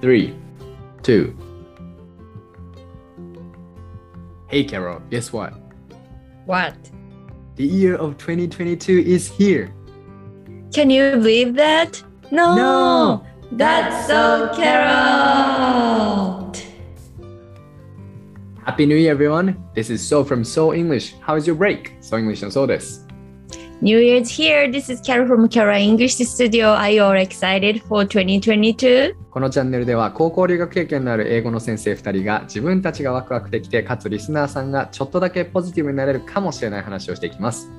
three, two. Hey Carol, guess what? What? The year of 2022 is here. Can you believe that? No! No! That's so Carol! Happy New Year, everyone! This is So from So English. How is your break? So English and So this. New Year's here. This is Carol from Carol English Studio. Are you all excited for 2022? このチャンネルでは高校留学経験のある英語の先生2人が自分たちがワクワクできてかつリスナーさんがちょっとだけポジティブになれるかもしれない話をしていきます。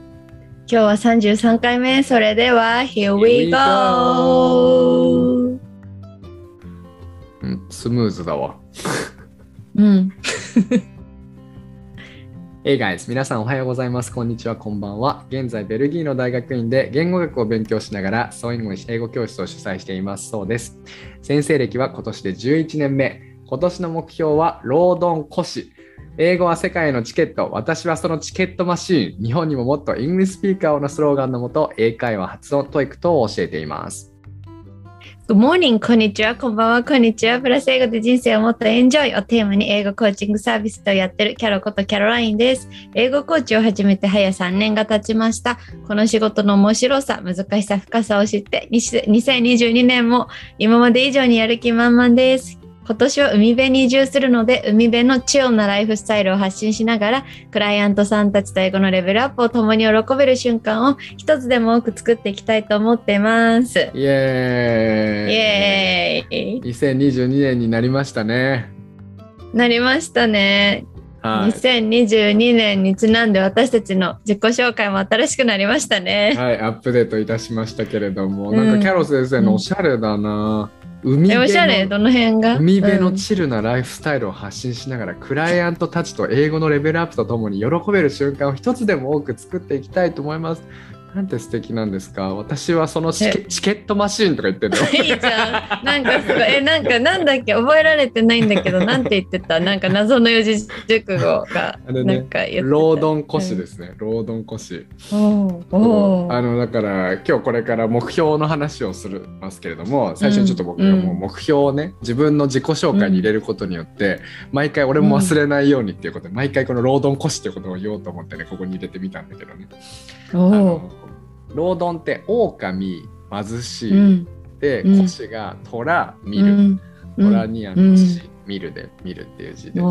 今日は33回目。それでは、Here we we go! うん、スムーズだわ。うん。Hey guys! 皆さんおはようございます。こんにちは、こんばんは。現在、ベルギーの大学院で言語学を勉強しながら、So English 英語教室を主催しています。そうです。先生歴は今年で11年目。今年の目標は、労働講師。英語は世界のチケット。私はそのチケットマシーン。日本にももっと English speaker をのスローガンのもと、英会話発音、 TOEIC 等を教えています。Good morning, こんにちは、こんばんは、こんにちは。プラス英語で人生をもっとエンジョイをテーマに英語コーチングサービスをやってるキャロことキャロラインです。英語コーチを始めて早3年が経ちました。この仕事の面白さ、難しさ、深さを知って、2022年も今まで以上にやる気満々です。今年は海辺に移住するので、海辺のチルなライフスタイルを発信しながら、クライアントさんたちと英語のレベルアップを共に喜べる瞬間を一つでも多く作っていきたいと思っています。イエーイイエーイ2022年になりましたね。なりましたね。はい。2022年にちなんで私たちの自己紹介も新しくなりましたね。はい、アップデートいたしましたけれども、うんなんかキャロ先生のおしゃれだな。海えおしゃれ？辺のどの辺が？海辺のうんチルなライフスタイルを発信しながら、クライアントたちと英語のレベルアップとともに喜べる瞬間を一つでも多く作っていきたいと思います。なんて素敵なんですか？私はそのチケチケットマシーンとか言ってるの。いいじゃん。なんかすごい、え、なんかなんだっけ？覚えられてないんだけど、なんて言ってた？なんか謎の四字熟語が、なんか言ってた。ロードンコシですね。ロードンコシ。おーおーあのだから今日これから目標の話をするますけれども最初にちょっと僕がもう目標をね自分の自己紹介に入れることによって毎回俺も忘れないようにっていうことで毎回この「労働コシ」っていうことを言おうと思ってねここに入れてみたんだけどね。あおーの労働って狼貧しい、うん。でうんコシが虎見る、うん。虎にあのし、見るで見るっていう字でっ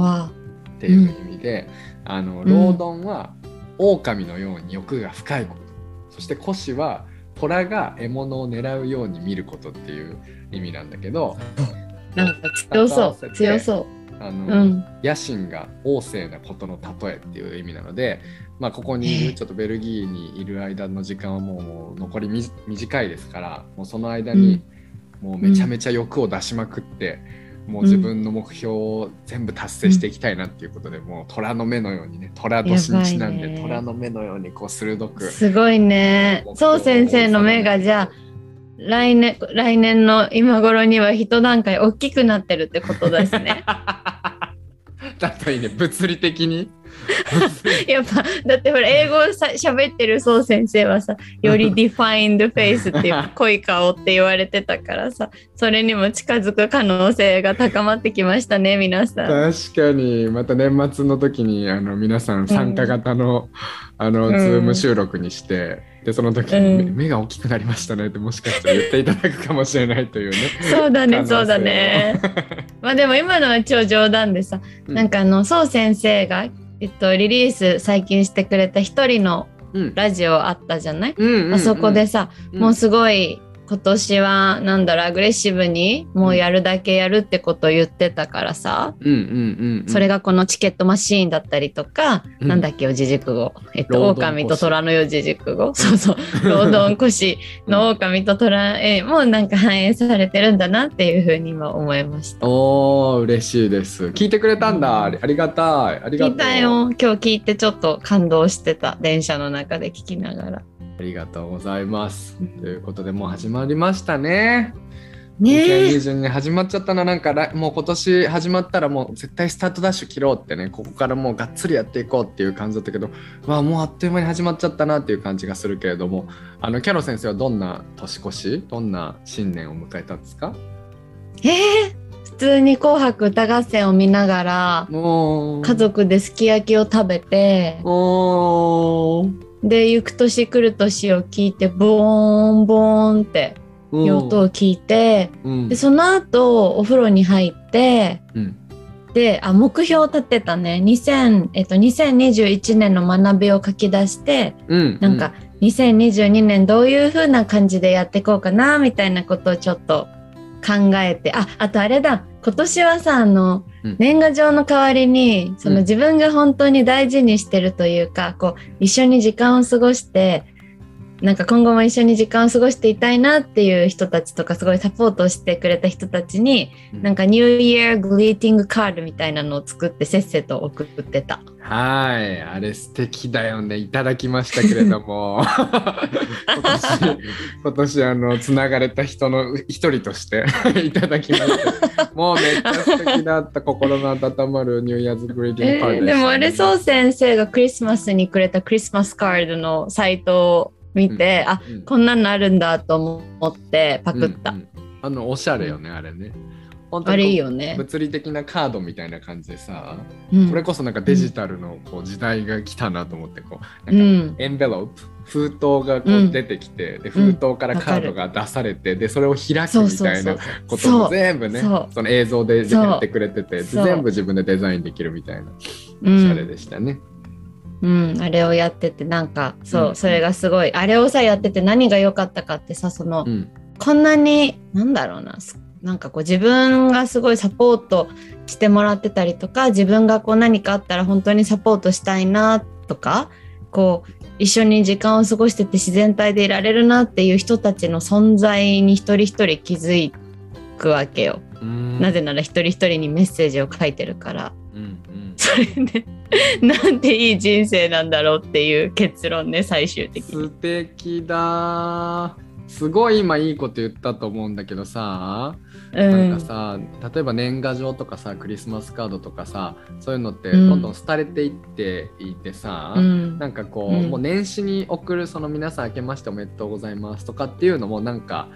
ていう意味で、あのうん労働は狼のように欲が深いことそして古紙は虎が獲物を狙うように見ることっていう意味なんだけどなんか強そう。強そあう。の、うん。野心が旺盛なことの例えっていう意味なので、まあ、ここにいるちょっとベルギーにいる間の時間はもう残りみ短いですからもうその間にもうめちゃめちゃ欲を出しまくって、もう自分の目標を全部達成していきたいなっていうことで、もう虎の目のようにね虎年にちなんでね。虎の目のようにこう鋭く。すごいね。そう先生の目がじゃあ来年来年の今頃には一段階大きくなってるってことですね。だといいね。物理的に。やっぱだってほら英語さ喋ってるそう先生はさより defined face っていう濃い顔って言われてたからさそれにも近づく可能性が高まってきましたね皆さん。確かに。また年末の時にあの皆さん参加型の,、あのうん。 Zoom 収録にして、でその時に、うん。目が大きくなりましたねってもしかしたら言っていただくかもしれないというね。そうだねそうだね。まあでも今のは超冗談でさ、うん。なんかあのそう先生が、えっと、リリース最近してくれた一人のうん。ラジオあったじゃない、うん。あそこでさ、うん。もうすごい今年はなんだろうアグレッシブにもうやるだけやるってことを言ってたからさ、うんうんうんうん。それがこのチケットマシーンだったりとか、うん。なんだっけ四字熟語えっと狼と虎の四字熟語。そうそう。労働腰の狼と虎えもうなんか反映されてるんだなっていうふうに今思いました。おー嬉しいです。聞いてくれたんだ。ありがたい。ありがとう。聞いたよ。今日聞いてちょっと感動してた。電車の中で聞きながら。ありがとうございます、うん。ということでもう始まりましたね。ねえ。2022年始まっちゃったななんか来もう今年始まったらもう絶対スタートダッシュ切ろうってねここからもうがっつりやっていこうっていう感じだったけどわあもうあっという間に始まっちゃったなっていう感じがするけれどもあのキャロ先生はどんな年越しどんな新年を迎えたんですか？えー通に「紅白歌合戦」を見ながら家族ですき焼きを食べてで「行く年来る年」を聞いてボーンボーンっていう音を聞いてうん。でその後お風呂に入ってうん。であ目標を立てたね。2000、えっと、2021年の学びを書き出してうん。なんか2022年どういう風な感じでやっていこうかなみたいなことをちょっと考えてああとあれだ今年はさあの、うん。年賀状の代わりにそのうん。自分が本当に大事にしてるというか、こう一緒に時間を過ごしてなんか今後も一緒に時間を過ごしていたいなっていう人たちとかすごいサポートをしてくれた人たちにうんなんかニューイヤーグリーティングカードみたいなのを作ってせっせと送ってた。はい、あれ素敵だよね。いただきましたけれども、今年、今年あの、つながれた人の一人として いただきました。もうめっちゃ素敵だった、心の温まるニューイヤーズグリーティンえグカードでした、ーでもあれそう先生がクリスマスにくれたクリスマスカードのサイトを見て、あうんこんなのあるんだと思ってパクった。うんうんあの、おしゃれよね、あれね。本当あにこうれいいよね。物理的なカードみたいな感じでさ、うん。これこそなんかデジタルのこう時代が来たなと思ってこううなんかん。エンベロープ封筒がこううん出てきて、で封筒からカードが出されて、でそれを開くそうみそうそうたいなことも全部ねそう。その映像でそう。やってくれててそう。全部自分でデザインできるみたいなうおしゃれんでしたね。うん、あれをやっててなんかそう、うんそれがすごいあれをさやってて何が良かったかってさその、うんこんなになんだろうなすなんかこう自分がすごいサポートしてもらってたりとか自分がこう何かあったら本当にサポートしたいなとかこう一緒に時間を過ごしてて自然体でいられるなっていう人たちの存在に一人一人気づくわけよ。うんなぜなら一人一人にメッセージを書いてるから。うんうんそれで なんていい人生なんだろうっていう結論ね最終的に。素敵だ。すごい今いいこと言ったと思うんだけどさ、うなんかんさ例えば年賀状とかさクリスマスカードとかさそういうのってうん。どんどん廃れていっていてさ、うん。なんかこう、うん。もう年始に送るその皆さん明けましておめでとうございますとかっていうのもなんか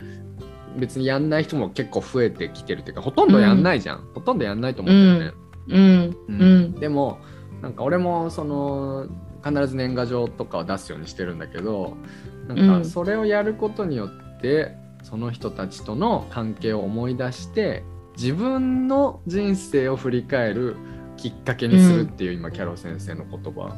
別にやんない人も結構増えてきてるっていうかほとんどやんないじゃん、ほとんどやんないと思うんだよね。うん。うん。でもなんか俺もその必ず年賀状とかを出すようにしてるんだけどなんうん。かそれをやることによってその人たちとの関係を思い出して自分の人生を振り返るきっかけにするっていう、今キャロ先生の言葉。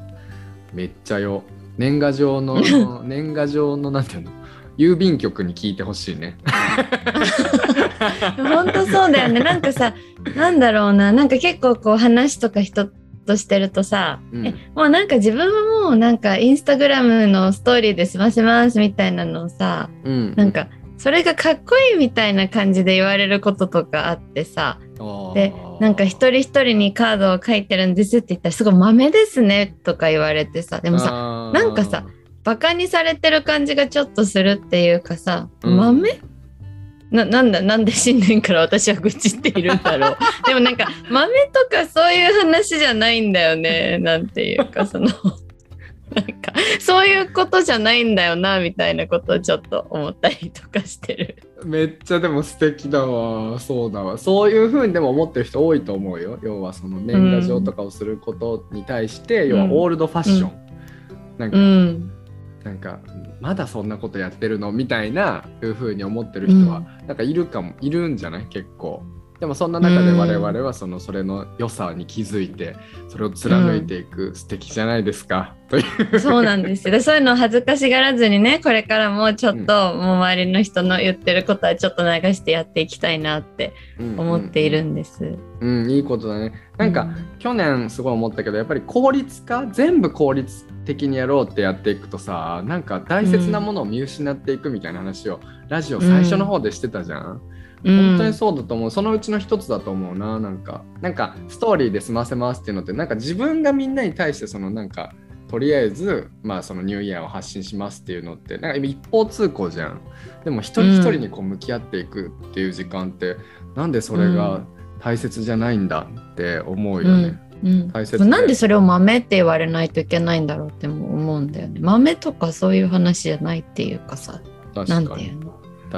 めっちゃよ。年賀状の 年賀状のなんていうの？郵便局に聞いてほしいね。本当そうだよね。なんかさなんだろうな。なんか結構こう話とか人としてるとさ、うん。えもうなんか自分はもうなんかインスタグラムのストーリーで済ませますみたいなのをさうん、なんかそれがかっこいいみたいな感じで言われることとかあってさでなんか一人一人にカードを書いてるんですって言ったらすごい豆ですねとか言われてさでもささなんかさバカにされてる感じがちょっとするっていうかさ、うん。豆ななんだなんで新年から私は愚痴っているんだろう。でもなんか豆とかそういう話じゃないんだよねなんていうかそのなんかそういうことじゃないんだよなみたいなことをちょっと思ったりとかしてる。めっちゃでも素敵だわ。そうだわ。そういうふうにでも思ってる人多いと思うよ。要はその年賀状とかをすることに対して、ん。要はオールドファッション、なんか、うんなんかまだそんなことやってるの？みたいないうふうに思ってる人は、なんかいるかもいるんじゃない？結構でもそんな中で我々はそのそれの良さに気づいてそれを貫いていく素敵じゃないですか、という。そうなんですよ。でそういうのを恥ずかしがらずにねこれからもちょっと、もう周りの人の言ってることはちょっと流してやっていきたいなって思っているんです。うん、いいことだね。なんか、去年すごい思ったけどやっぱり効率化全部効率的にやろうってやっていくとさなんか大切なものを見失っていくみたいな話を、ラジオ最初の方でしてたじゃん。本当にそうだと思う。そのうちの一つだと思うな。なんかなんかストーリーで済ませますっていうのってなんか自分がみんなに対してそのなんかとりあえずまあそのニューイヤーを発信しますっていうのってなんか今一方通行じゃん。でも一人一人にこう向き合っていくっていう時間って、なんでそれが大切じゃないんだって思うよね、うん大切で。なんでそれを豆って言われないといけないんだろうっても思うんだよね。豆とかそういう話じゃないっていうかさ、なん確かに。ていうの？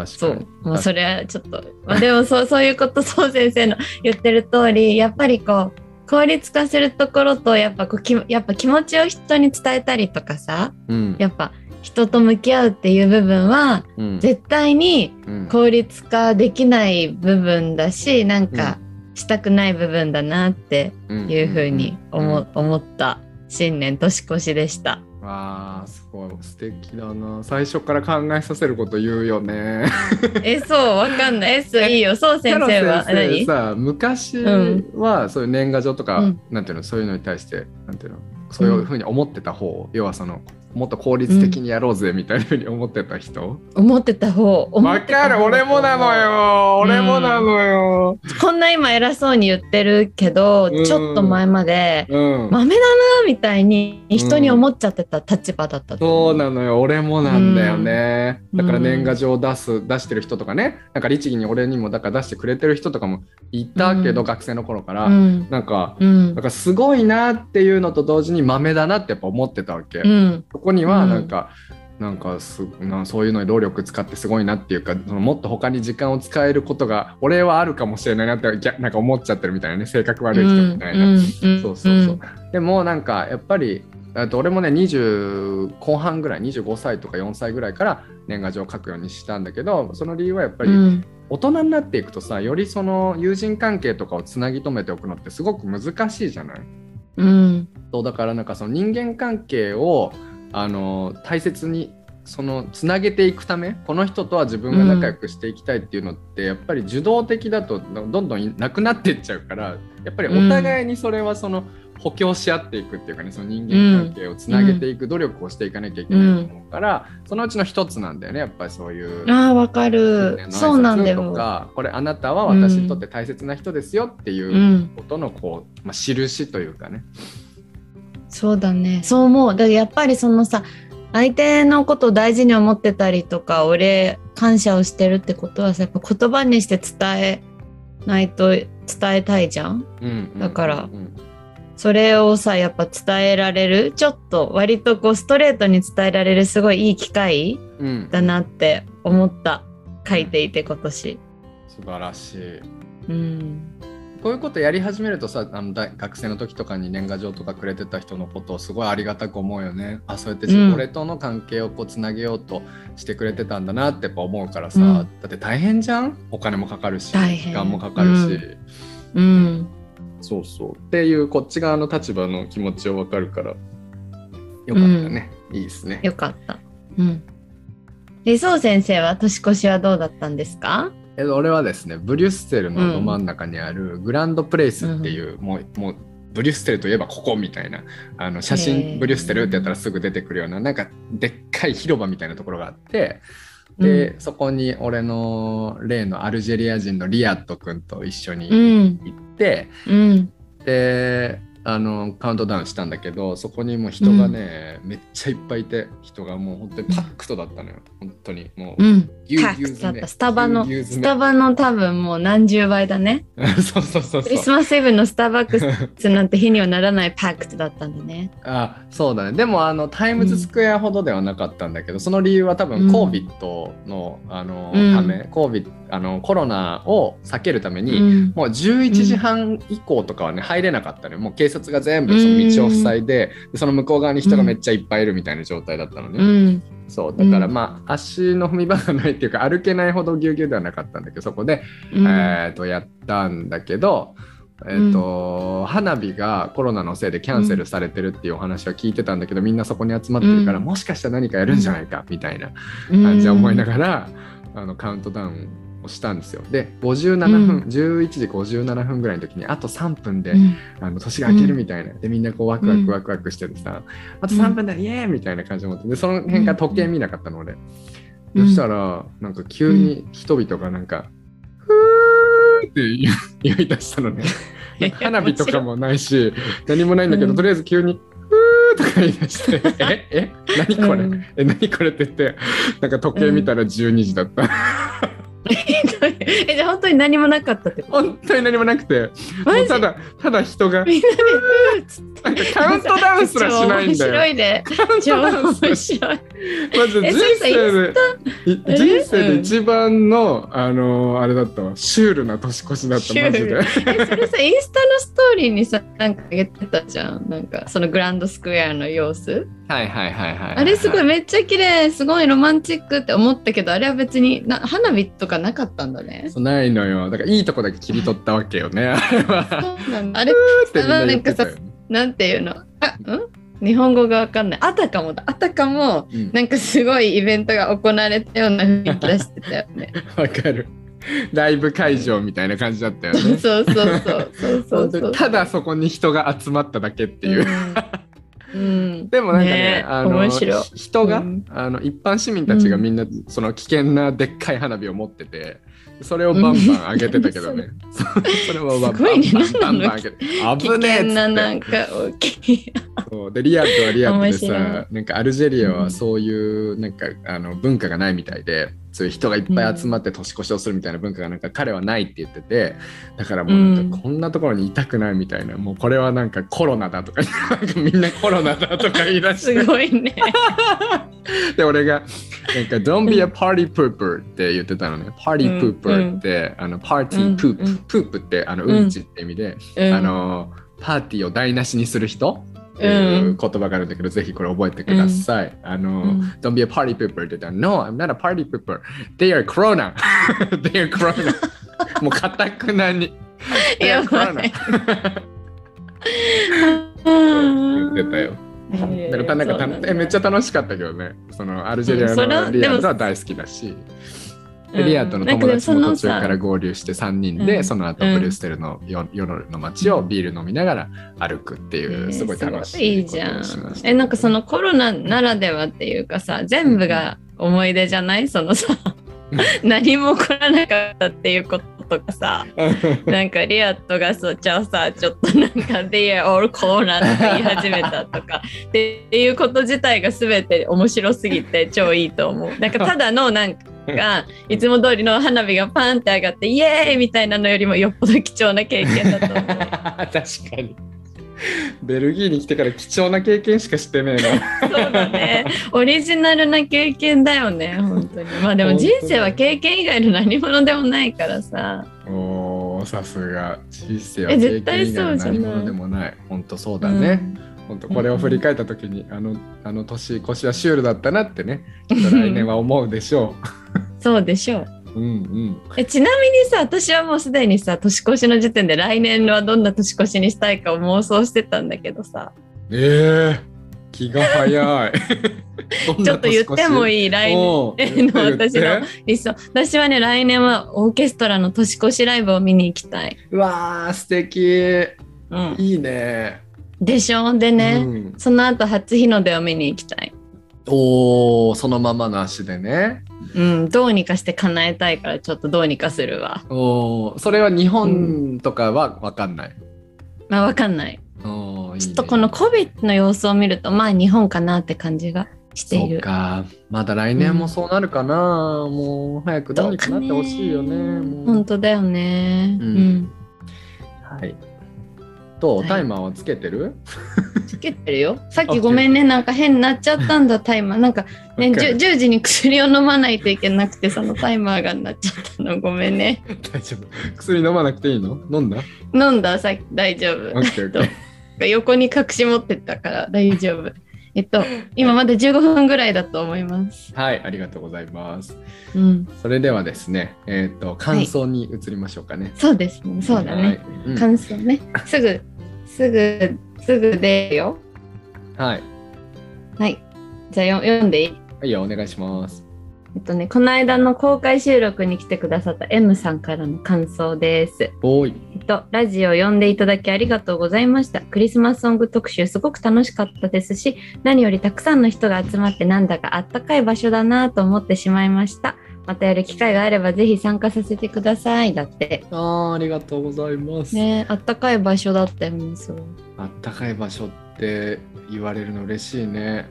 そう。に。もうそれはちょっと、まあ、でもそうそういうことそう先生の言ってる通りやっぱりこう効率化するところとやっぱこうきやっぱ気持ちを人に伝えたりとかさうん。やっぱ人と向き合うっていう部分はうん。絶対にうん。効率化できない部分だしなんかしたくない部分だなっていうふうに思,、うん。思った新年年越しでした。わあすごい素敵だな。最初から考えさせること言うよね。えそうわかんない。えそういいよ。そう先生は。先生何？さ昔はそういう年賀状とか、うん。なんていうのそういうのに対してなんていうのそういうふうに思ってた方、要はそのもっと効率的にやろうぜみたいなふうに思ってた人？思ってた方思わ、ってた方。かる。俺もなのよ俺もなのよ。こんな今偉そうに言ってるけど、うん。ちょっと前までうん、豆だなみたいに人に思っちゃってた立場だったそうなのよ。俺もなんだよね、うん。だから年賀状出す出してる人とかね。なんか律儀に俺にもだから出してくれてる人とかもいたけど、うん。学生の頃から、うん。なんかうん。なんかすごいなっていうのと同時に豆だなってやっぱ思ってたわけ、うん。そこにはうん。なんか、なんかすなそういうのに労力使ってすごいなっていうかそのもっと他に時間を使えることが俺はあるかもしれないなってなんか思っちゃってるみたいなね性格悪い人みたいな、うんそうそうそう、でもなんかやっぱりあと俺もね20後半ぐらい25歳とか4歳ぐらいから年賀状を書くようにしたんだけどその理由はやっぱりうん。大人になっていくとさよりその友人関係とかをつなぎ止めておくのってすごく難しいじゃない？うん。そうだからなんかその人間関係をあの大切にそのつなげていくためこの人とは自分が仲良くしていきたいっていうのって、やっぱり受動的だとどんどんなくなっていっちゃうからやっぱりお互いにそれはその補強し合っていくっていうかねその人間関係をつなげていく努力をしていかなきゃいけないと思うから、そのうちの一つなんだよねやっぱりそういう。ああわかるねそうなんだよかこれあなたは私にとって大切な人ですよっていううんことのこう、まあ、印というかね。そうだね。そう思う。だからやっぱりそのさ相手のことを大事に思ってたりとか俺感謝をしてるってことはさやっぱ言葉にして伝えないと伝えたいじゃん？うんだからうん。それをさやっぱ伝えられる？ちょっと割とこうストレートに伝えられるすごいいい機会？うん。だなって思った。書いていて今年。素晴らしい。うんこういうことやり始めるとさあの大学生の時とかに年賀状とかくれてた人のことをすごいありがたく思うよね。あそうやってうん。俺との関係をこうつなげようとしてくれてたんだなってやっぱ思うからさ、うん。だって大変じゃん？お金もかかるし時間もかかるし、うん。そうそう。っていうこっち側の立場の気持ちを分かるから。よかったね、いいですね。よかった。うん。でそう先生は年越しはどうだったんですか？え俺はですねブリュッセルのど真ん中にあるグランドプレイスっていう、もうもうブリュッセルといえばここみたいなあの写真ブリュッセルってやったらすぐ出てくるようななんかでっかい広場みたいなところがあってで、そこに俺の例のアルジェリア人のリアット君と一緒にうん。行って、うん。であのカウントダウンしたんだけどそこにもう人がね、めっちゃいっぱいいて人がもう本当に packed だったのよ。本当に。もううん。ぎゅうぎゅう詰め。たスタバのスタバの多分もう何十倍だね。そうそうそうクリス。マスイブのスターバックスなんて日にはならない packed だったんだね。あそうだね。でもあのタイムズスクエアほどではなかったんだけど、その理由は多うん。分 COVID の,、あのうん。ため、COVID あのコロナを避けるために、うん。もう11時半以降とかはね入れなかったのよ。もう警察が全部その道を塞いで、でその向こう側に人がめっちゃいっぱいいるみたいな状態だったのね。うん。そう。だからまあ、足の踏み場がないっていうか歩けないほどぎゅうぎゅうではなかったんだけどそこでうん。えー、とやったんだけど、えーと花火がコロナのせいでキャンセルされてるっていうお話は聞いてたんだけど、みんなそこに集まってるから、うん。もしかしたら何かやるんじゃないかみたいな感じは思いながら、あのカウントダウンをしたんですよ。で57分、うん。11時57分ぐらいの時にあと3分で、うん。あの年が明けるみたいな、でみんなこうワクワうん。クワクワクしててさ、あと3分だ、イエーイみたいな感じで思ってでその辺から時計見なかったの俺、うん。そしたらなんか急に人々がなんか「ふー」って言い出したのね。花火とかもないし 何もないんだけど、うん。とりあえず急に「ふー」とか言い出して「ええ何これ、うん。え何これ?」って言ってなんか時計見たら12時だった。えじゃあ本当に何もなかったってこと？本当に何もなくて、ただ、ただ人が、みんなでうーっつってなんかカウントダウンすらしないんだ超面白よ。いね。カウン超トダウンすら面し白い。マジで人生で、人生で一番の、あのーあれだったわ、シュールな年越しだった、マジで。えそれさインスタのストーリーにさなんか上げてたじゃん。なんかそのグランドスクエアの様子？はいはいはいはい。あれすごいめっちゃ綺麗すごいロマンチックって思ったけどあれは別にな花火とかなかったんだねそうないのよ。だからいいとこだけ切り取ったわけよね。あれは。そうなんだ あれってみんな言ってたよねなんていうの？あん？日本語がわかんないあたかもだあたかもうんなんかすごいイベントが行われたような雰囲気出してたよね わかる。ライブ会場みたいな感じだったよね。そうそうそうそうそうそ本うただそこに人が集まっただけっていう。うん、うん。でもなんかねね。あの人が、うん。あの一般市民たちがみんな、その危険なでっかい花火を持っててそれをバンバン上げてたけどね、そそれをバンバンね。バンバン上げて危危ねえっっんか大きい。て。そう。でリアットはリアットでさなんかアルジェリアはそういうなんかあの文化がないみたいでそういう人がいっぱい集まって年越しをするみたいな文化がなんか彼はないって言っててだからもうなんかこんなところにいたくないみたいなもうこれはなんかコロナだとかなんかみんなコロナだとか言い出して。すごいね。で俺がなんか「Don't be a party pooper」って言ってたのね。party うん pooper って、あのパーティーうんプープ、うん。プープってあのうん。うんちって意味で、うん。あのパーティーを台無しにする人っていう言葉があるんだけど、ぜひこれ覚えてください。あの、うん Don't be a party pooper って言ったら No, I'm not a party pooper. They are corona. They are corona. もうかたくなに。They や are ば corona. い言ってたよ。なんかめっちゃ楽しかったけどね。そのアルジェリアのリアでもートは大好きだし、リアートの友達も途中から合流して3人で、うん。その後ブリュッセルのよ夜の街をビール飲みながら歩くっていう、すごい楽しいいいじゃん。えなんかそのコロナならではっていうかさ全部が思い出じゃない？そのさ何も起こらなかったっていうこととかさなんかリアットがそっちはさちょっとなんか「They are all corona」とか言い始めたとかっていうこと自体が全て面白すぎて超いいと思う。なんかただのなんか いつも通りの花火がパンって上がってイエーイみたいなのよりもよっぽど貴重な経験だと思う。確かに。ベルギーに来てから貴重な経験しかしてねえな。そうだね。オリジナルな経験だよね、本当に。まあでも人生は経験以外の何者でもないからさ。おーさすが人生はえ経験以外の何者でもない。本当そうだね。本当これを振り返った時に、あのあの年越しはシュールだったなってね来年は思うでしょうん。そうでしょう。う。うんうん。えちなみにさ、私はもうすでにさ、年越しの時点で来年はどんな年越しにしたいかを妄想してたんだけどさ、ええ気が早い。ちょっと言ってもいいい来年？の私の理想。私はね、来年はオーケストラの年越しライブを見に行きたい。うわー素敵うん。いいね。でしょ？でね、うんその後初日の出を見に行きたい。おおそのままの足でね。うん、どうにかして叶えたいからちょっとどうにかするわ。おおそれは日本とかは分かんない？まあわかんない。おーいいねちょっとこの COVID の様子を見るとまあ日本かなって感じがしていそうる。かまだ来年もそうなるかな、もう早くどうにかなってほしいよね。もう本当だよね。ううんん。はい。と、はいタイマーはつけてる、つけてるよ。さっきごめんね、なんか変になっちゃったんだ、タイマー。なんかね、わかる 10, 10時に薬を飲まないといけなくて、そのタイマーがなっちゃったの。ごめんね。大丈夫。薬飲まなくていいの？飲んだ？飲んださっき大丈夫横に隠し持ってたから大丈夫。えっと、今まだ15分ぐらいだと思います。はい、ありがとうございます。うん。それではですね、えっ、と、感想に移りましょうかね。そうですね。そうだはいね。。うん感想ね。すぐ、すぐ、すぐ出るよ。はい。はい。じゃあよ読んでいい？はいよ、お願いします。えっとね、この間の公開収録に来てくださった M さんからの感想です。おーい。えっと、ラジオを読んでいただきありがとうございました。クリスマスソング特集すごく楽しかったですし、何よりたくさんの人が集まってなんだかあったかい場所だなと思ってしまいました。またやる機会があればぜひ参加させてください。だって。あーありがとうございます。ねあったかい場所だったよね、そう。あったかい場所って言われるの嬉しいね。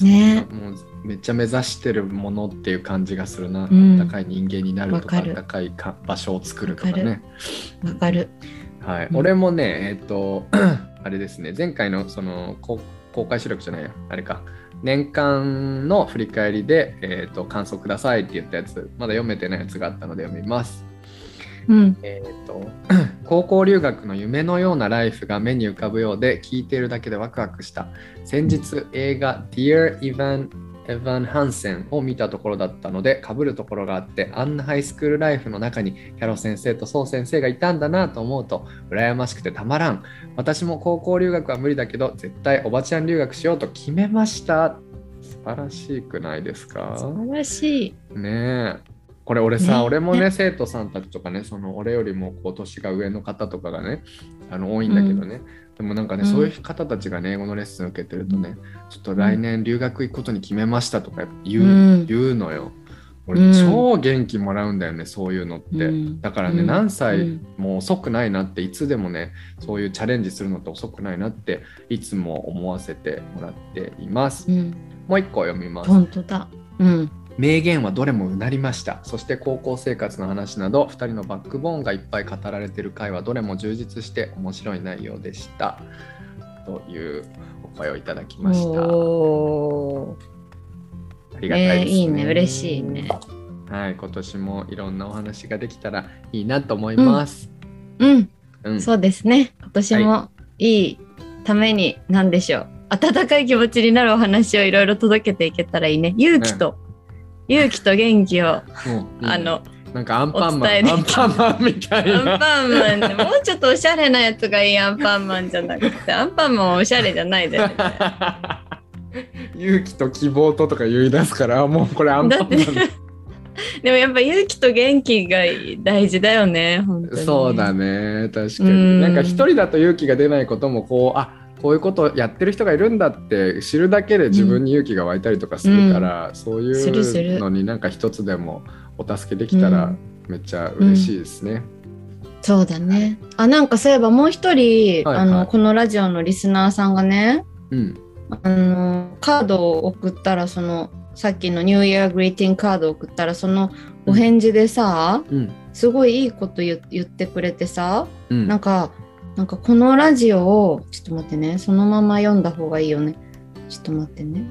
ねもうめっちゃ目指してるものっていう感じがするな、うん高い人間になるとかわかる高いか場所を作るとかねわかる。はい、うん俺もねえっ、と あれですね前回のその公公開収録じゃないやあれか年間の振り返りで、えー、と感想くださいって言ったやつまだ読めてないやつがあったので読みますうん。えー、と 高校留学の夢のようなライフが目に浮かぶようで聞いているだけでワクワクした先日映画「Dear Evan, Evan Hansen」を見たところだったので被るところがあってあんなハイスクールライフの中にキャロ先生とソウ先生がいたんだなと思うと羨ましくてたまらん。私も高校留学は無理だけど絶対おばちゃん留学しようと決めました。素晴らしくないですか？素晴らしい。ねえ。これ俺さ、ね。俺もね生徒さんたちとかねその俺よりもこう年が上の方とかがねあの多いんだけどね、でもなんかね、うん。そういう方たちがね英語のレッスン受けてるとねちょっと来年留学行くことに決めましたとか言う,、うん。言うのよ。う俺ん。超元気もらうんだよねそういうのって、うん。だからね、うん。何歳うん。も遅くないなっていつでもねそういうチャレンジするのって遅くないなっていつも思わせてもらっています、うん。もう一個読みます。本当だ。うん。名言はどれもうなりました。そして高校生活の話など2人のバックボーンがいっぱい語られている回はどれも充実して面白い内容でした。というお声をいただきました。ありがたいですね、えーいいね。嬉しいね。はい今年もいろんなお話ができたらいいなと思います、うん。うん。そうですね。今年もい。いために何でしょう。温かい気持ちになるお話をいろいろ届けていけたらいいね。勇気と、勇気と元気を、もういいねあの、なんかアンパンマン。アンパンマンみたいアンなパンマンね、もうちょっとおしゃれなやつがいいアンパンマンじゃなくて、アンパンマンはおしゃれじゃないで、ね。勇気と希望ととか言い出すからもうこれアンパンマン。でもやっぱ勇気と元気が大事だよね、本当に。そうだね確かに、うん。なんか一人だと勇気が出ないこともこうあこういうことやってる人がいるんだって知るだけで自分に勇気が湧いたりとかするから、そうするする。いうのになんか一つでもお助けできたらめっちゃ嬉しいですね。そうだね。あ、なんかそういえばもう一人、はいはい。あの、このラジオのリスナーさんがね、うん、あの、カードを送ったら、その、さっきのニューイヤーグリーティングカードを送ったら、そのお返事でさ、うん、すごいいいこと言言ってくれてさ、うん、なんか、なんかこのラジオを、ちょっと待ってね、そのまま読んだ方がいいよね。ちょっと待ってね。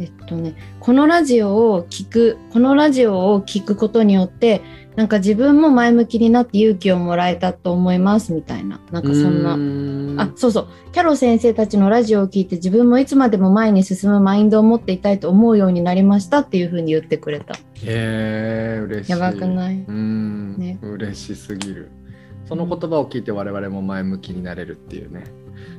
えっとね、このラジオを聞く、このラジオを聞くことによって、なんか自分も前向きになって勇気をもらえたと思いますみたいな。なんかそんな。なあ、そうそう。キャロ先生たちのラジオを聞いて自分もいつまでも前に進むマインドを持っていたいと思うようになりましたっていうふうに言ってくれた。へえ嬉しい。やばくない？うん、ね嬉しすぎる。その言葉を聞いて我々も前向きになれるっていうね。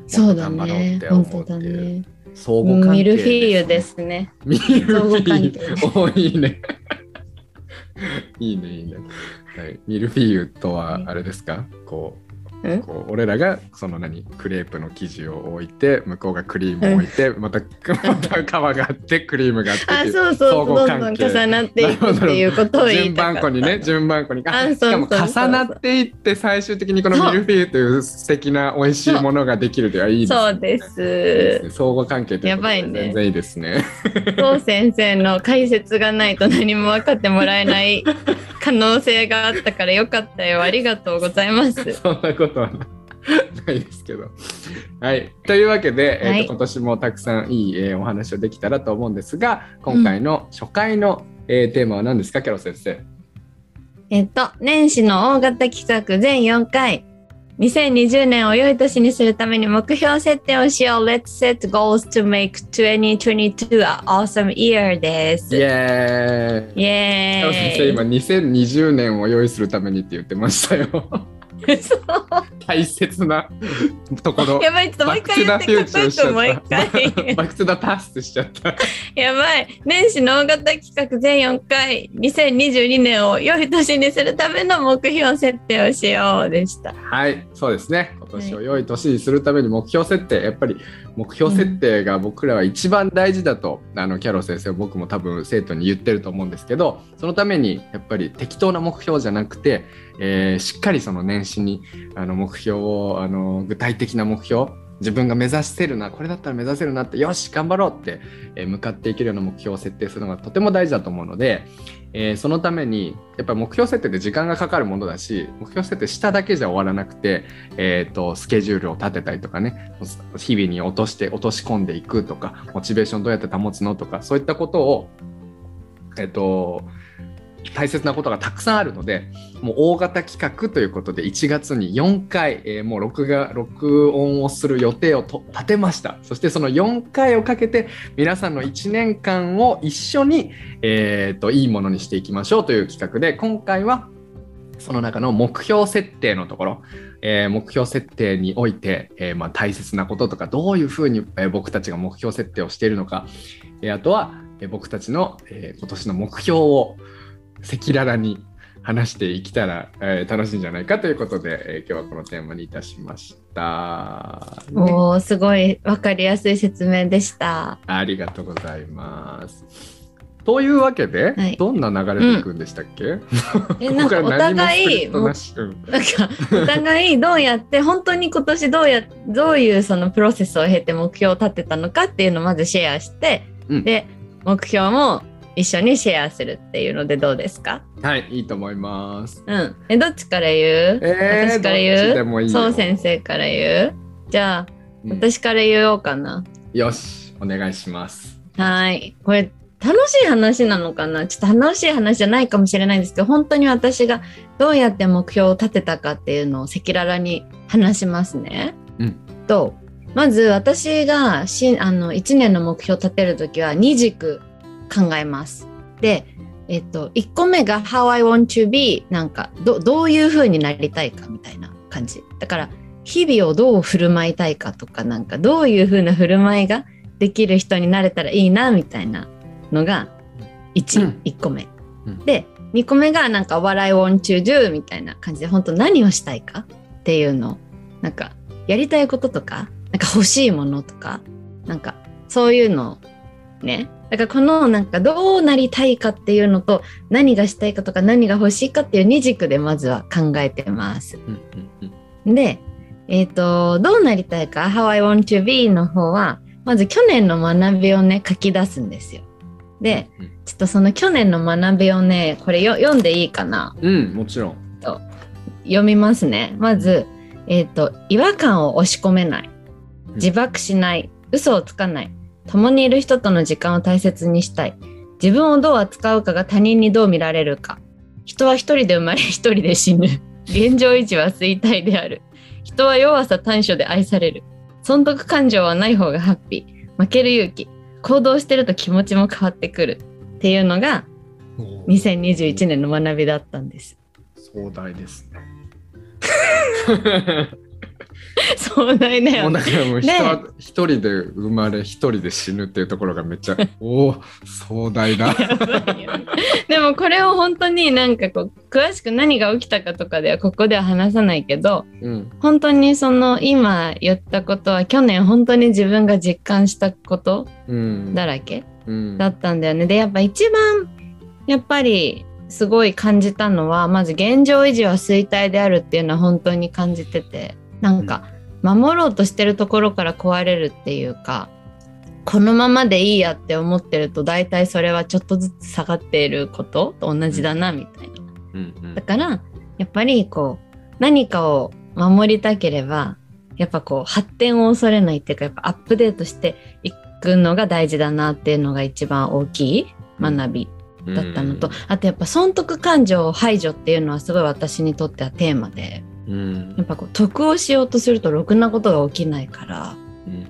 そうだね本当だね。相互関係ミルフィーユねですね。ミルフィー係ユ。おいいね。いいね、いいね。はい、ミルフィーユとはあれですか？こうんうこう俺らがその何クレープの生地を置いて向こうがクリームを置いて、またまた皮があってクリームがあってあ、そうそう、どんどん重なっていくっていうことを言い順たかった。番こにね順番こにああそうしかも重なっていって最終的にこのミルフィーユという素敵な美味しいものができるというのはいいですねそうです。相互関係ということでやばいね全然いいですね。そう先生の解説がないと何も分かってもらえない可能性があったからよかったよ。ありがとうございます。そんなことはないですけど。はい。というわけで、えーとはい今年もたくさんいい、えーお話をできたらと思うんですが、今回の初回の、えーテーマは何ですか、キャロ先生？えっと、年始の大型企画全4回。2020年を良い年にするために目標設定をしよう。Let's set goals to make 2022 an awesome year です。イイエーイ。キャロ先生、エ今2020年を用意するためにって言ってましたよ。大切なところ。やばい、ちょっともう一回言ってください。もう一回。 Back to the past しちゃった。やばい。年始の大型企画全4回、2022年を良い年にするための目標設定をしようでした。はい、そうですね。今年を良い年にするために目標設定、やっぱり目標設定が僕らは一番大事だと、あのキャロ先生、僕も多分生徒に言ってると思うんですけど、そのためにやっぱり適当な目標じゃなくて、えーしっかりその年始にあの目標をあの具体的な目標自分が目指せるなこれだったら目指せるなってよし頑張ろうって、えー向かっていけるような目標を設定するのがとても大事だと思うので、えーそのためにやっぱり目標設定って時間がかかるものだし目標設定しただけじゃ終わらなくて、えー、とスケジュールを立てたりとかね日々に落として落とし込んでいくとかモチベーションどうやって保つのとかそういったことをえっ、と大切なことがたくさんあるのでもう大型企画ということで1月に4回、えーもう録画録音をする予定をと立てました。そしてその4回をかけて皆さんの1年間を一緒に、えー、といいものにしていきましょうという企画で今回はその中の目標設定のところ、えー目標設定において、えーまあ、大切なこととかどういうふうに、僕たちが目標設定をしているのか、えあとは、僕たちの、え今年の目標を赤裸々に話していけたら、えー楽しいんじゃないかということで、えー今日はこのテーマにいたしました。ねおーすごい分かりやすい説明でした。ありがとうございます。というわけで、はいどんな流れでいくんでしたっけ、えなんかお互いなんかお互いどうやって本当に今年どうやどういうそのプロセスを経て目標を立てたのかっていうのをまずシェアして、うんで目標も一緒にシェアするっていうのでどうですか？はい、いいと思います。うん。えどっちから言う、えー私からどっちで言うもいいよそう先生から言う？じゃあうん私から言おうかな。よし、お願いします。はい。これ楽しい話なのかな？ちょっと楽しい話じゃないかもしれないんですけど本当に私がどうやって目標を立てたかっていうのを赤裸々に話しますね。うんとまず私がしあの1年の目標を立てる時は2軸考えます。で、えっと、1個目が How I want to be なんかどどういう風になりたいかみたいな感じ。だから日々をどう振る舞いたいかとかなんかどういう風な振る舞いができる人になれたらいいなみたいなのが 1,、うん1個目。うんで2個目がなんか What I want to do みたいな感じで本当何をしたいかっていうのをなんかやりたいこととかなんか欲しいものとかなんかそういうのをねだからこのなんかどうなりたいかっていうのと何がしたいかとか何が欲しいかっていう二軸でまずは考えてます。で、えっ、と、どうなりたいか、How I want to be の方は、まず去年の学びをね、書き出すんですよ。で、ちょっとその去年の学びをね、これよ読んでいいかな？うん、うん、もちろん。読みますね。まず、えっ、と、違和感を押し込めない。自爆しない。嘘をつかない。共にいる人との時間を大切にしたい。自分をどう扱うかが他人にどう見られるか。人は一人で生まれ一人で死ぬ。現状維持は衰退である。人は弱さ短所で愛される。損得感情はない方がハッピー。負ける勇気。行動してると気持ちも変わってくる。っていうのが2021年の学びだったんです。壮大ですね。壮大だよね。もうだからもう一人で生まれ一人で死ぬっていうところがめっちゃおお壮大 だ。でもこれを本当になんかこう詳しく何が起きたかとかではここでは話さないけどうん本当にその今言ったことは去年本当に自分が実感したことうんだらけうんだったんだよね。でやっぱ一番やっぱりすごい感じたのはまず現状維持は衰退であるっていうのは本当に感じててなんか守ろうとしてるところから壊れるっていうかこのままでいいやって思ってると大体それはちょっとずつ下がっていることと同じだなみたいな。うんうん。だからやっぱりこう何かを守りたければやっぱこう発展を恐れないっていうかやっぱアップデートしていくのが大事だなっていうのが一番大きい学びだったのと、あとやっぱ損得感情を排除っていうのはすごい私にとってはテーマでうん。やっぱこう得をしようとするとろくなことが起きないからうん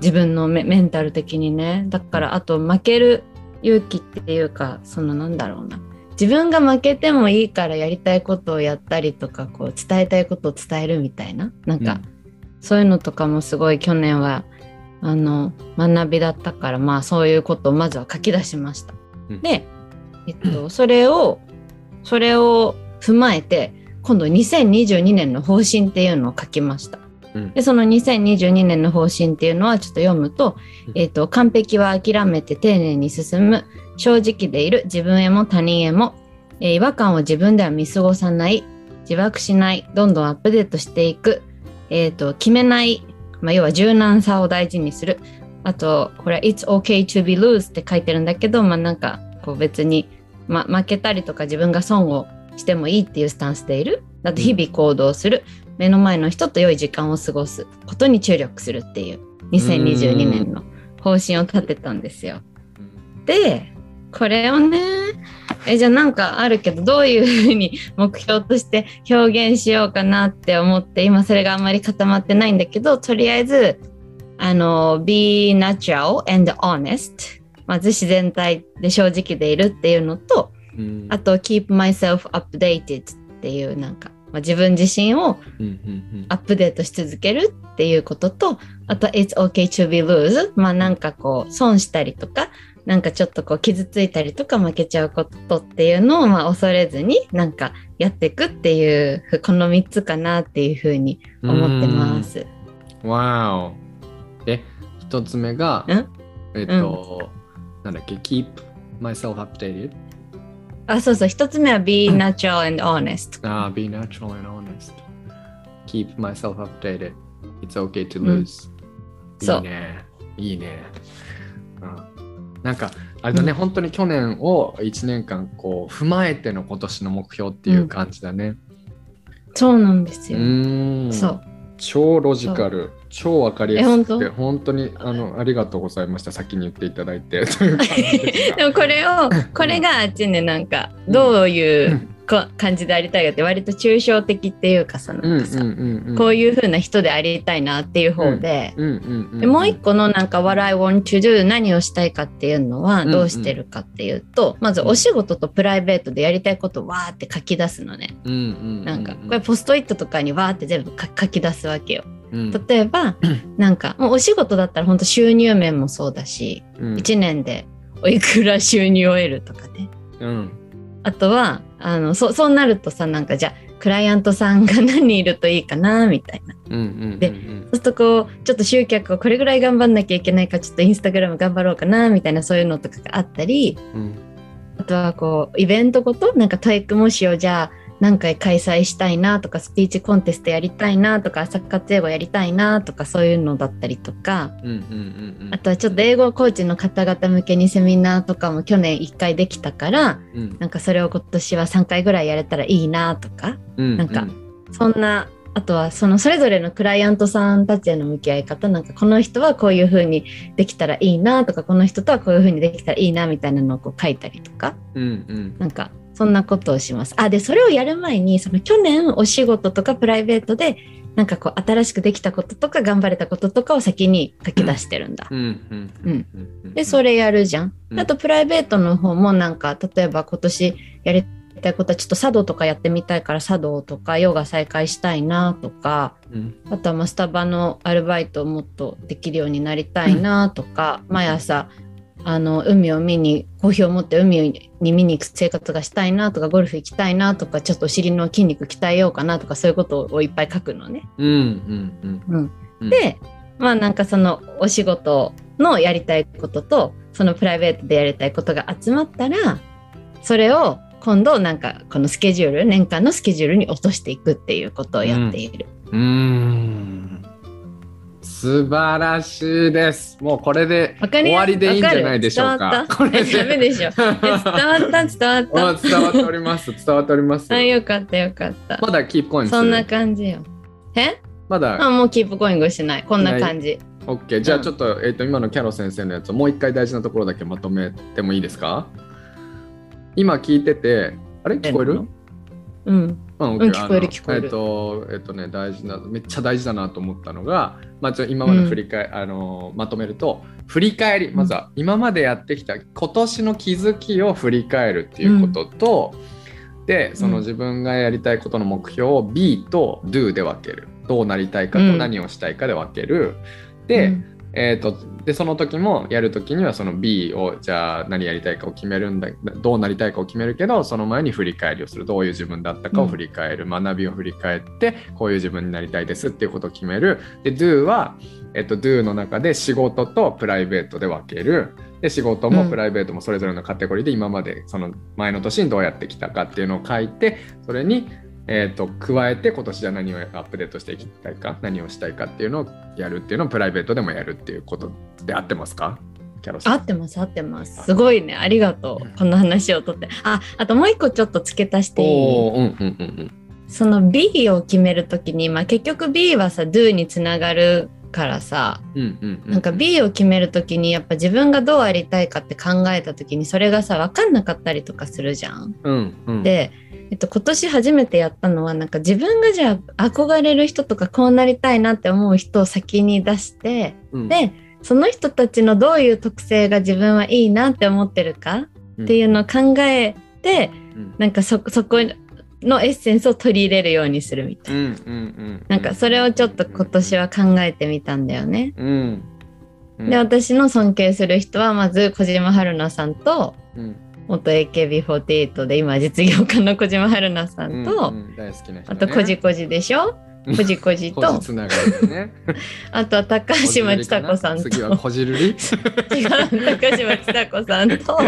自分のメメンタル的にね。だからあと負ける勇気っていうかそのなんだろうな。自分が負けてもいいからやりたいことをやったりとかこう伝えたいことを伝えるみたいな。なんか、そういうのとかもすごい去年はあの学びだったからまあそういうことをまずは書き出しました。うん。で、えっと、それをそれを踏まえて今度2022年の方針っていうのを書きました。うんでその2022年の方針っていうのはちょっと読むと,、うんえっと完璧は諦めて丁寧に進む正直でいる自分へも他人へも、えー違和感を自分では見過ごさない自爆しないどんどんアップデートしていく、えっと決めないまあ、要は柔軟さを大事にする。あと、これ、It's okay to be lose って書いてるんだけど、まあなんか、こう別に、ま、負けたりとか自分が損をしてもいいっていうスタンスでいる。だって日々行動する。目の前の人と良い時間を過ごすことに注力するっていう2022年の方針を立てたんですよ。で、これをね、えじゃあなんかあるけどどういうふうに目標として表現しようかなって思って今それがあんまり固まってないんだけどとりあえずあの be natural and honest まず自然体で正直でいるっていうのと、うん。あと keep myself updated っていうなんか、まあ、自分自身をうんうんアップデートし続けるっていうこととあと It's okay to be lose まあなんかこう損したりとかなんかちょっとこう傷ついたりとか負けちゃうことっていうのをまあ恐れずになんかやっていくっていうこの3つかなっていうふうに思ってます。わお。え、一つ目がん、えっと、なんだっけ、keep myself updated. あそうそう1つ目は Be natural and honest。ああ、be natural and honest. keep myself updated. It's okay to うん lose. そういいね。いいね。うん、なんか、あれだね、本当に去年を1年間こう踏まえての今年の目標っていう感じだね。そうなんですうよ。ーん。そう。超ロジカル、超わかりやすくて、え本当？にあのありがとうございました。先に言っていただいて。でもこれをこれがあっちねなんかどういうこ感じでありたいかって割と抽象的っていうかさなんかさ、んこういう風な人でありたいなっていう方で,、うんうんうんでもう一個のなんか What I want to do 何をしたいかっていうのはうんどうしてるかっていうと、まずお仕事とプライベートでやりたいことをわーって書き出すのね。うんうんうんなんかこれポストイットとかにわーって全部書書き出すわけよ。うん。例えば なんかもうお仕事だったら本当収入面もそうだしうん。1年でおいくら収入を得るとかね。うん。あとはあのそそうなるとさなんかじゃあクライアントさんが何人いるといいかなみたいな。うんうんでそうするとこうちょっと集客をこれぐらい頑張んなきゃいけないからちょっとインスタグラム頑張ろうかなみたいなそういうのとかがあったりうん。あとはこうイベントごとなんか TOEIC 模試をじゃあ何回開催したいなとかスピーチコンテストやりたいなとか朝活英語やりたいなとかそういうのだったりとかうんうんうんうん。あとはちょっと英語コーチの方々向けにセミナーとかも去年1回できたからうん。なんかそれを今年は3回ぐらいやれたらいいなとかうん。なんかそんなあとはそのそれぞれのクライアントさんたちへの向き合い方なんかこの人はこういう風にできたらいいなとかこの人とはこういう風にできたらいいなみたいなのをこう書いたりとかうんうん。なんかそんなことをします。あでそれをやる前にその去年お仕事とかプライベートでなんかこう新しくできたこととか頑張れたこととかを先に書き出してるんだ。うん。うん。うん。うん。でそれやるじゃん。うん。あとプライベートの方もなんか例えば今年やりたいことはちょっと茶道とかやってみたいから茶道とかヨガ再開したいなとかうん。あとはまあスタバのアルバイトをもっとできるようになりたいなとか、毎朝あの海を見にコーヒーを持って海に見に行く生活がしたいなとかゴルフ行きたいなとかちょっとお尻の筋肉鍛えようかなとかそういうことをいっぱい書くのね。うんうんうんうんでまあなんかそのお仕事のやりたいこととそのプライベートでやりたいことが集まったらそれを今度なんかこのスケジュール年間のスケジュールに落としていくっていうことをやっている。うーん素晴らしいです。もうこれで終わりでいいんじゃないでしょうか。わかこれわったえダメでしょ。え伝わった伝わった。あ伝わっております。伝わっております。あよかったよかった。まだ Keep going そんな感じよ。え？まだあもう Keep going しない。こんな感じ。OK。じゃあうんちょっと,、えっと今のキャロ先生のやつをもう一回大事なところだけまとめてもいいですか？今聞いてて、あれ？聞こえる？うん。うん、うん聞こえる聞こえるえっ、と、えっ、とね、大事な、めっちゃ大事だなと思ったのが、まあ、ちょ今まで振り返、あのまとめると、振り返り、まずは今までやってきた今年の気づきを振り返るっていうことと、で、そのうん自分がやりたいことの目標を B と Do で分ける。どうなりたいかとうん何をしたいかで分ける。で、うんえー、とでその時もやる時にはその B をじゃあ何やりたいかを決めるんだどうなりたいかを決めるけどその前に振り返りをする。どういう自分だったかを振り返る、学びを振り返ってこういう自分になりたいですっていうことを決める。で Do は、えっと Do の中で仕事とプライベートで分ける。で仕事もうん。プライベートもそれぞれのカテゴリーで今までその前の年にどうやってきたかっていうのを書いてそれにえー、と加えて今年じゃ何をアップデートしていきたいか何をしたいかっていうのをやるっていうのをプライベートでもやるっていうことで合ってますか？キャロさん。合ってます合ってます。すごいねありがとう。この話をとって。ああともう一個ちょっと付け足していい？うんうんうんうんその B を決めるときに、まあ、結局 B はさ Do につながるからさうんうんうん。なんか B を決めるときにやっぱ自分がどうありたいかって考えたときにそれがさ分かんなかったりとかするじゃん。うんうん。で、えっと、今年初めてやったのはなんか自分がじゃあ憧れる人とかこうなりたいなって思う人を先に出してうん。でその人たちのどういう特性が自分はいいなって思ってるかっていうのを考えてうん。なんかそそこのエッセンスを取り入れるようにするみたいな。うんなんかそれをちょっと今年は考えてみたんだよね。で私の尊敬する人はまず小島春菜さんとうん元 AKB48 で今実業家の小島春菜さんと、うんうん大好きな人あとこじこじでしょ？こじこじ ことね。あとは高橋真千子さんと。次はこじるり。違う高島千佐子さんと。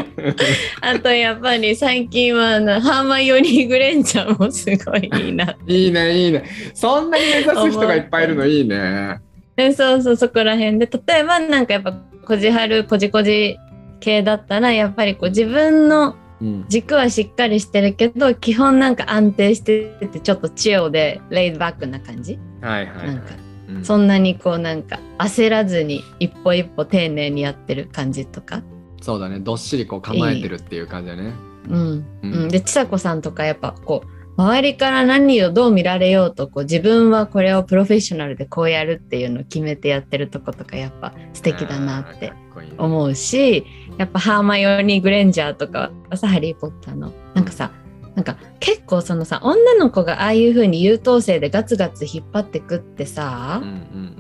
あとやっぱり最近はあのハーマイオニー・グレンジャーもすごいいいな。いいねいいね。そんなに目指す人がいっぱいいるのいいね。でそうそうそこら辺で。例えばなんかやっぱこじはるこじこじ系だったらやっぱりこう自分のうん。軸はしっかりしてるけど基本なんか安定しててちょっとチルでレイドバックな感じ、はいはいはい。なんか。うん。そんなにこうなんか焦らずに一歩一歩丁寧にやってる感じとか？そうだね。どっしりこう構えてるっていう感じだね。うん、うん。うん、でちさ子さんとかやっぱこう周りから何をどう見られようとこう自分はこれをプロフェッショナルでこうやるっていうのを決めてやってるとことかやっぱ素敵だなって思うしやっぱハーマイオニー・グレンジャーとかはさ「ハリー・ポッターの」なんかさなんか結構そのさ女の子がああいう風に優等生でガツガツ引っ張ってくってさ、うんうん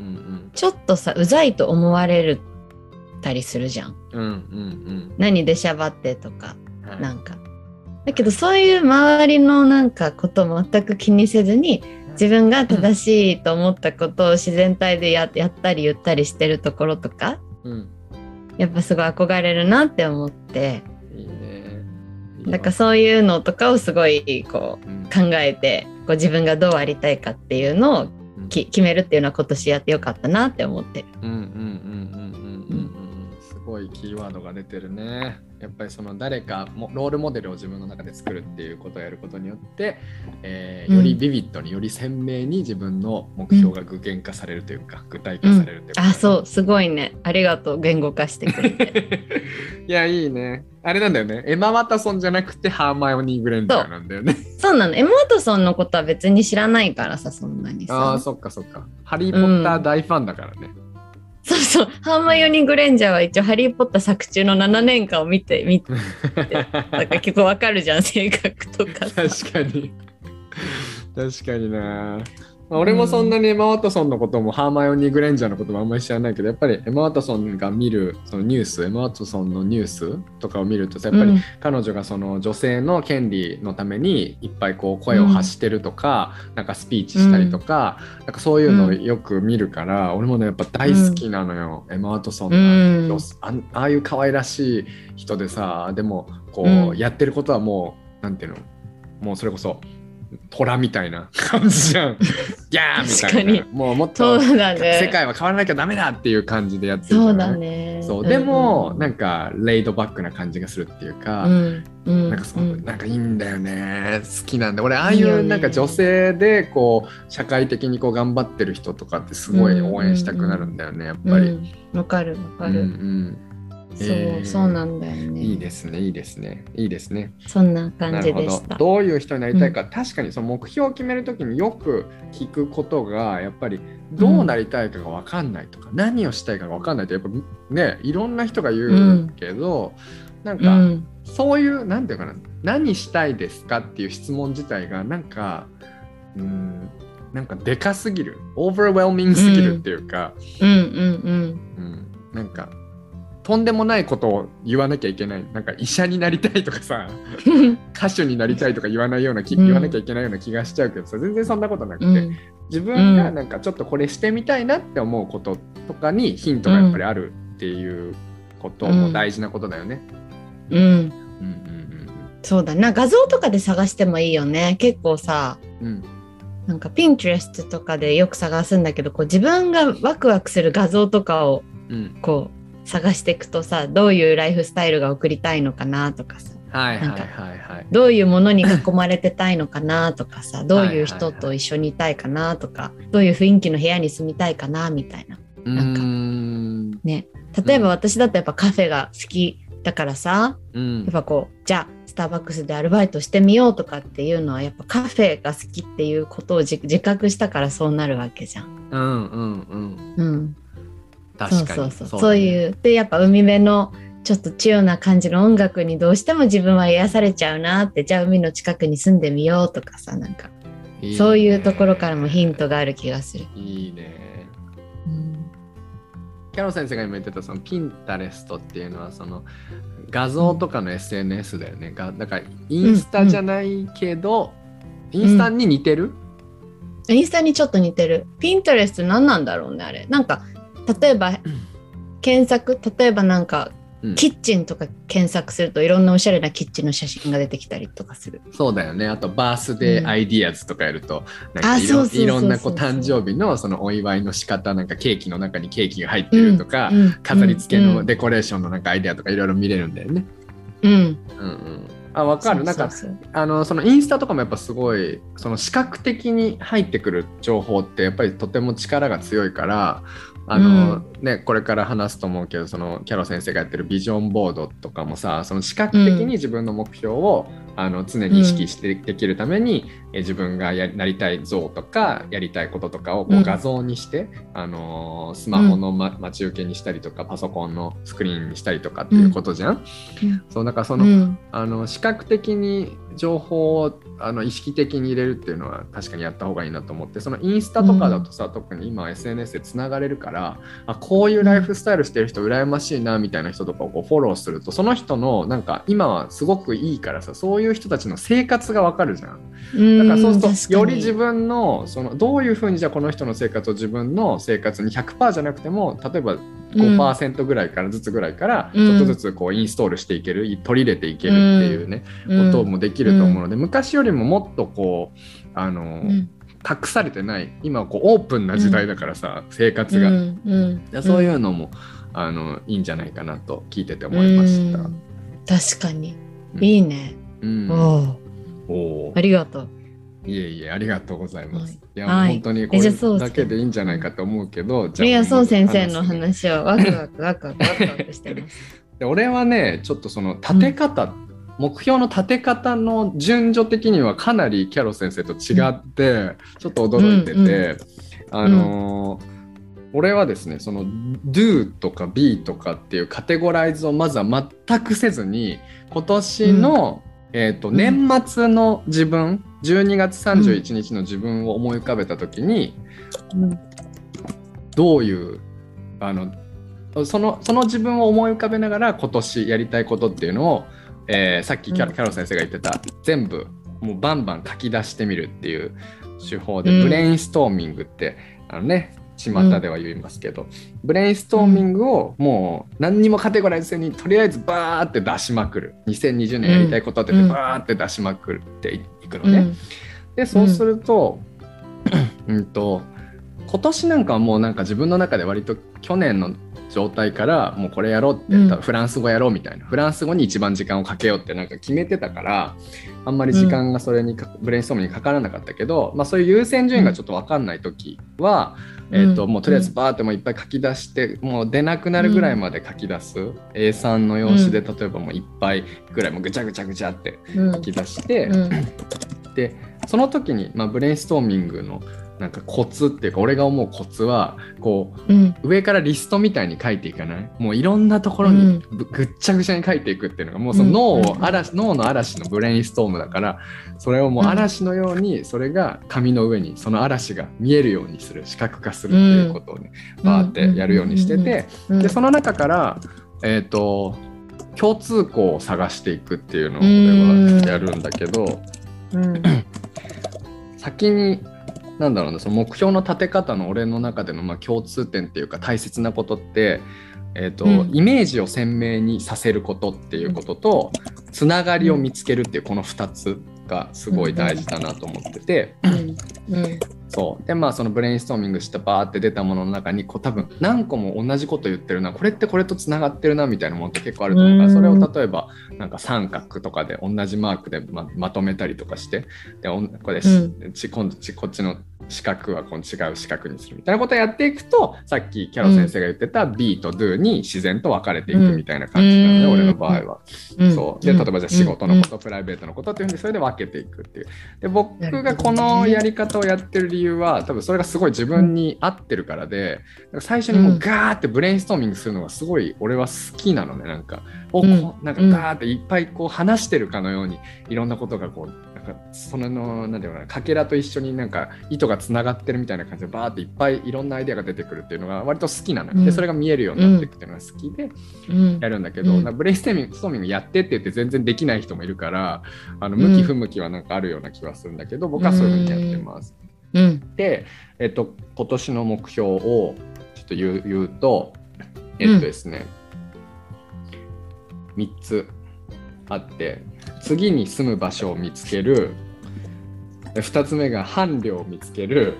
ちょっとさうざいと思われるたりするじゃん。うんうんうん。うん何でしゃばってとかうんはい。なんか。だけどそういう周りのなんかことも全く気にせずに自分が正しいと思ったことを自然体でややったり言ったりしてるところとかうん。やっぱすごい憧れるなって思って。いいね。だからそういうのとかをすごいこううん。考えてこう自分がどうありたいかっていうのをうん。き決めるっていうのは今年やってよかったなって思ってる。うんごいキーワードが出てるね。やっぱりその誰かもロールモデルを自分の中で作るっていうことをやることによって、えーうんよりビビッドにより鮮明に自分の目標が具現化されるというか、具体化されるというか、あそうすごいねありがとう言語化してくれて。いやいいね。あれなんだよね。エマ・ワタソンじゃなくてハーマイオニー・グレンジャーなんだよね。そうなのエマ・ワトソンのことは別に知らないからさそんなにああ、さ。そっかそっか。ハリー・ポッター大ファンだからね。そうそう。ハーマイオニー・グレンジャーは一応「ハリー・ポッター」作中の7年間を見て 見てだから結構わかるじゃん性格とかさ。確かに。確かになまあ俺もそんなにエマ・ワトソンのこともハーマイオニー・グレンジャーのこともあんまり知らないけどやっぱりエマ・ワトソンが見るそのニュースエマ・ワトソンのニュースとかを見るとさやっぱりうん。彼女がその女性の権利のためにいっぱいこう声を発してるとか、なんかスピーチしたりとか、なんかそういうのをよく見るから、俺もねやっぱ大好きなのよ、エマ・ワトソンの、あんああいう可愛らしい人でさでもこう、うん。やってることはもうなんていうの？もうそれこそ虎みたいな感じじゃん。ギャーみたいな。もうもっそとね。世界は変わらなきゃダメだっていう感じでやってるじゃない？そうだね。そうでも、うんなんかレイドバックな感じがするっていうか、うんうんなんかそう、うんなんかいいんだよね好きなんで俺ああいうなんか女性でこう社会的にこう頑張ってる人とかってすごい応援したくなるんだよね、やっぱり。うんわかるわかうんうる。んそう、えーそうなんだよね。いいですねいいですねいいですね。そんな感じでした。どういう人になりたいか、確かにその目標を決めるときによく聞くことがやっぱりどうなりたいかが分かんないとか、何をしたいかが分かんないってやっぱねいろんな人が言うけど、なんか、うんそういうなんていうかな何したいですかっていう質問自体がなんかうんなんかでかすぎるオーバーウェルミングすぎるっていうか、うんうんうんなんかとんでもないことを言わなきゃいけない。なんか医者になりたいとかさうん。歌手になりたいとか言わないような気、うん。言わなきゃいけないような気がしちゃうけどさ全然そんなことなくて、うん。自分がなんかちょっとこれしてみたいなって思うこととかにヒントがやっぱりあるっていうことも大事なことだよね。うんうんうん。うん。そうだな画像とかで探してもいいよね。結構さうん。なんか Pinterest とかでよく探すんだけどこう自分がワクワクする画像とかをうん。こう探していくとさどういうライフスタイルが送りたいのかなとかさ。なんかはいはいはい。はいどういうものに囲まれてたいのかなとかさどういう人と一緒にいたいかなとかどういう雰囲気の部屋に住みたいかなみたいな。うなんかね。例えば私だとやっぱカフェが好きだからさうん。やっぱこうじゃあスターバックスでアルバイトしてみようとかっていうのはやっぱカフェが好きっていうことを自自覚したからそうなるわけじゃん。うんうんうん。うん、確かに。そうそうそう。そうういうでやっぱ海辺のちょっとチルな感じの音楽にどうしても自分は癒されちゃうなってじゃあ海の近くに住んでみようとかさなんかだね。そういうところからもヒントがある気がする。いいね。うん。キャロ先生が今言ってたそのピンタレストっていうのはその画像とかの SNS だよね、がだからインスタじゃないけど、インスタに似てる、インスタにちょっと似てる。ピンタレスト何なんだろうねあれ。なんか例えば検索例えばなんかうん。キッチンとか検索するといろんなおしゃれなキッチンの写真が出てきたりとかする。そうだよね。あとバースデーアイディアズとかやると、なんあかいろそうそうそうそう。いろんなこう誕生日のそのお祝いの仕方なんかケーキの中にケーキが入ってるとか、うん。飾り付けうん。のデコレーションのなんかアイデアとかいろいろ見れるんだよね。うん、うん。うん、あ分かる。なんかあのそのインスタとかもやっぱすごいその視覚的に入ってくる情報ってやっぱりとても力が強いからあの、ね、これから話すと思うけどそのキャロ先生がやってるビジョンボードとかもさその視覚的に自分の目標を、あの常に意識してできるために、え自分がやなりたい像とかやりたいこととかをこううん。画像にして、あのスマホの、ま待ち受けにしたりとかパソコンのスクリーンにしたりとかっていうことじゃん。うん。そうだからその、うん。あの視覚的に情報をあの意識的に入れるっていうのは確かにやった方がいいなと思ってそのインスタとかだとさ、特に今 SNS でつながれるからあこういうライフスタイルしてる人羨ましいなみたいな人とかをこうフォローするとその人のなんか今はすごくいいからさそういう人たちの生活がわかるじゃん。だからそうするとより自分のそのどういうふうにじゃあこの人の生活を自分の生活に100%じゃなくても例えば5%ぐらいからずつぐらいからちょっとずつこうインストールしていける取り入れていけるっていうね、こともできると思うので、昔よりももっとこうあの、うん。隠されてない今はこうオープンな時代だからさ、生活が、そういうのもあのいいんじゃないかなと聞いてて思いました。うん。確かに。うん。いいね、うん。おおありがとう。いえいえありがとうございます。はい。い、や、はい。本当にこれだけでいいんじゃないかと思うけど、じゃあいやそう先生の話。はワクワクワクワクワクワクしてます。で俺はねちょっとその立て方、目標の立て方の順序的にはかなりキャロ先生と違って、ちょっと驚いてて、うんうんあのー俺はですねその do とか be とかっていうカテゴライズをまずは全くせずに今年の、えー、とうん。年末の自分、12月31日の自分を思い浮かべた時に、うん。どういうあのそのその自分を思い浮かべながら今年やりたいことっていうのを、えーさっきキャロ,、うん。キャロ先生が言ってた全部もうバンバン書き出してみるっていう手法で、うん。ブレインストーミングってあのね巷では言いますけど、ブレインストーミングをもう何にもカテゴライズせずにとりあえずバーって出しまくる。2020年やりたいことってバーって出しまくるっていくのね。うん。でそうすると,、うん、と今年なんかはもうなんか自分の中で割と去年の状態からもうこれやろうって、フランス語やろうみたいな。フランス語に一番時間をかけようってなんか決めてたからあんまり時間がそれにか、ブレインストームにかからなかったけど、まあ、そういう優先順位がちょっと分かんない時は、うんえー、ともうとりあえずバーってもういっぱい書き出して、もう出なくなるぐらいまで書き出す、A3 の用紙で例えばもういっぱいぐらいもうぐちゃぐちゃぐちゃってうん。書き出して。うん。でその時に、まあ、ブレインストーミングのなんかコツっていうか俺が思うコツはこうん。う上からリストみたいに書いていかない？もういろんなところにぶぐっちゃぐちゃに書いていくっていうのがもうその脳うん。を嵐脳の嵐のブレインストームだからそれをもう嵐のようにそれが紙の上にその嵐が見えるようにする視覚化するっていうことをねバーってやるようにしててうん。でその中からえっと共通項を探していくっていうのを俺はやるんだけど。うん。先になんだろうねその目標の立て方の俺の中でのまあ共通点っていうか大切なことって、えーとうん。イメージを鮮明にさせることっていうことと,、つながりを見つけるっていうこの2つがすごい大事だなと思ってて、うん。うんそう。でまあそのブレインストーミングしたバーって出たものの中にこう多分何個も同じこと言ってるな。これってこれとつながってるなみたいなものって結構あると思うからそれを例えばなんか三角とかで同じマークでままとめたりとかしてでこれ、うち今度ちこっちの四角はこの違う四角にするみたいなことをやっていくとさっきキャロ先生が言ってた B と Do に自然と分かれていくみたいな感じなので、うん。俺の場合は。うん。そう。で例えばじゃあ仕事のこと、プライベートのことっていうふうにそれで分けていくっていう。で僕がこのやり方をやってる理由は多分それがすごい自分に合ってるからで最初にもうガーってブレインストーミングするのがすごい俺は好きなのね。なんかおうん。こうなんかガーっていっぱいこう話してるかのようにいろんなことがこうなんかそのなんていうのかなかけらと一緒になんか糸がつながってるみたいな感じでバーっていっぱいいろんなアイデアが出てくるっていうのが割と好きなの。でそれが見えるようになっていくっていうのが好きで、うん。やるんだけど、ブレインストーミングストーミングやってって言って全然できない人もいるからあの向き不向きはなんかあるような気はするんだけど、僕はそういうふうにやってます。うん。で、えっと、今年の目標をちょっと言う言うとえっとですね、3つあって次に住む場所を見つける。2つ目が伴侶を見つける。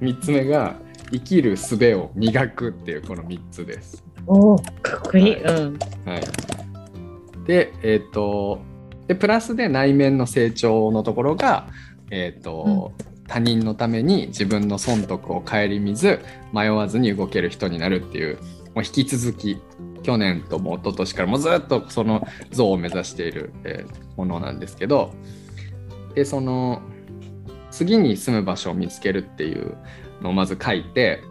3つ目が生きる術を磨くっていうこの3つです。おーかっこいい。はうん。はい、で、えっ、と、で、プラスで内面の成長のところが、えっ、と、他人のために自分の損得を顧みず、迷わずに動ける人になるっていう、もう引き続き、去年とも一昨年からもうずっとその像を目指している、えーものなんですけど、で、その、次に住む場所を見つけるっていうのをまず書いて、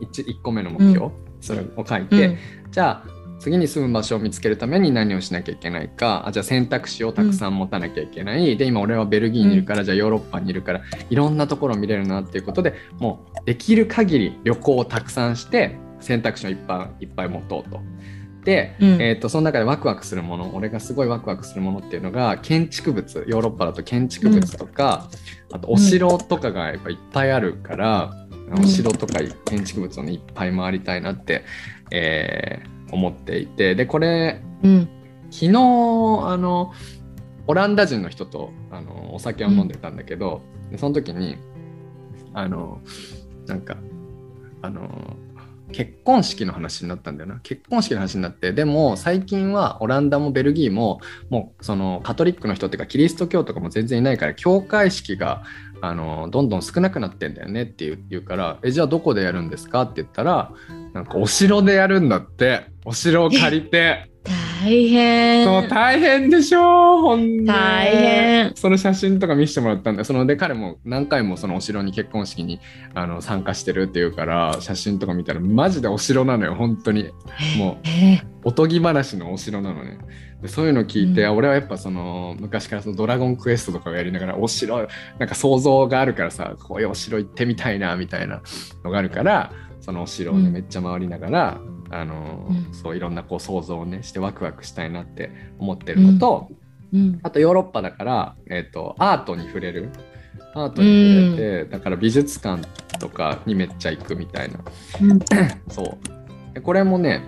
1, 1個目の目標、それを書いて、うん。じゃあ次に住む場所を見つけるために何をしなきゃいけないか。あじゃあ選択肢をたくさん持たなきゃいけない、で今俺はベルギーにいるから、じゃあヨーロッパにいるからいろんなところを見れるなっていうことでもうできる限り旅行をたくさんして選択肢をいっぱいいっぱい持とうと。で、うん。えー、とその中でワクワクするもの俺がすごいワクワクするものっていうのが建築物。ヨーロッパだと建築物とか、あとお城とかがやっぱいっぱいあるから、ん。お城とか建築物を、ね、いっぱい回りたいなって、えー思っていてでこれうん。昨日あのオランダ人の人とあのお酒を飲んでたんだけど、でその時にあのなんかあの結婚式の話になったんだよな。結婚式の話になってでも最近はオランダもベルギーももうそのカトリックの人っていうかキリスト教とかも全然いないから教会式があのどんどん少なくなってんだよねって言うからえじゃあどこでやるんですかって言ったらなんかお城でやるんだってお城を借りて。大変。そう大変でしょほんで大変。その写真とか見せてもらったんでそので彼も何回もそのお城に結婚式にあの参加してるっていうから写真とか見たらマジでお城なのよ本当に。もうえー。おとぎ話のお城なのね。でそういうの聞いて、うん。俺はやっぱその昔からそのドラゴンクエストとかをやりながらお城なんか想像があるからさこういうお城行ってみたいなみたいなのがあるからそのお城をね、うん。めっちゃ回りながらあの、うん。そういろんなこう想像をねしてワクワクしたいなって思ってるのと、うん。あとヨーロッパだから、えー、とアートに触れる。アートに触れて、だから美術館とかにめっちゃ行くみたいな。うん。そう。でこれもね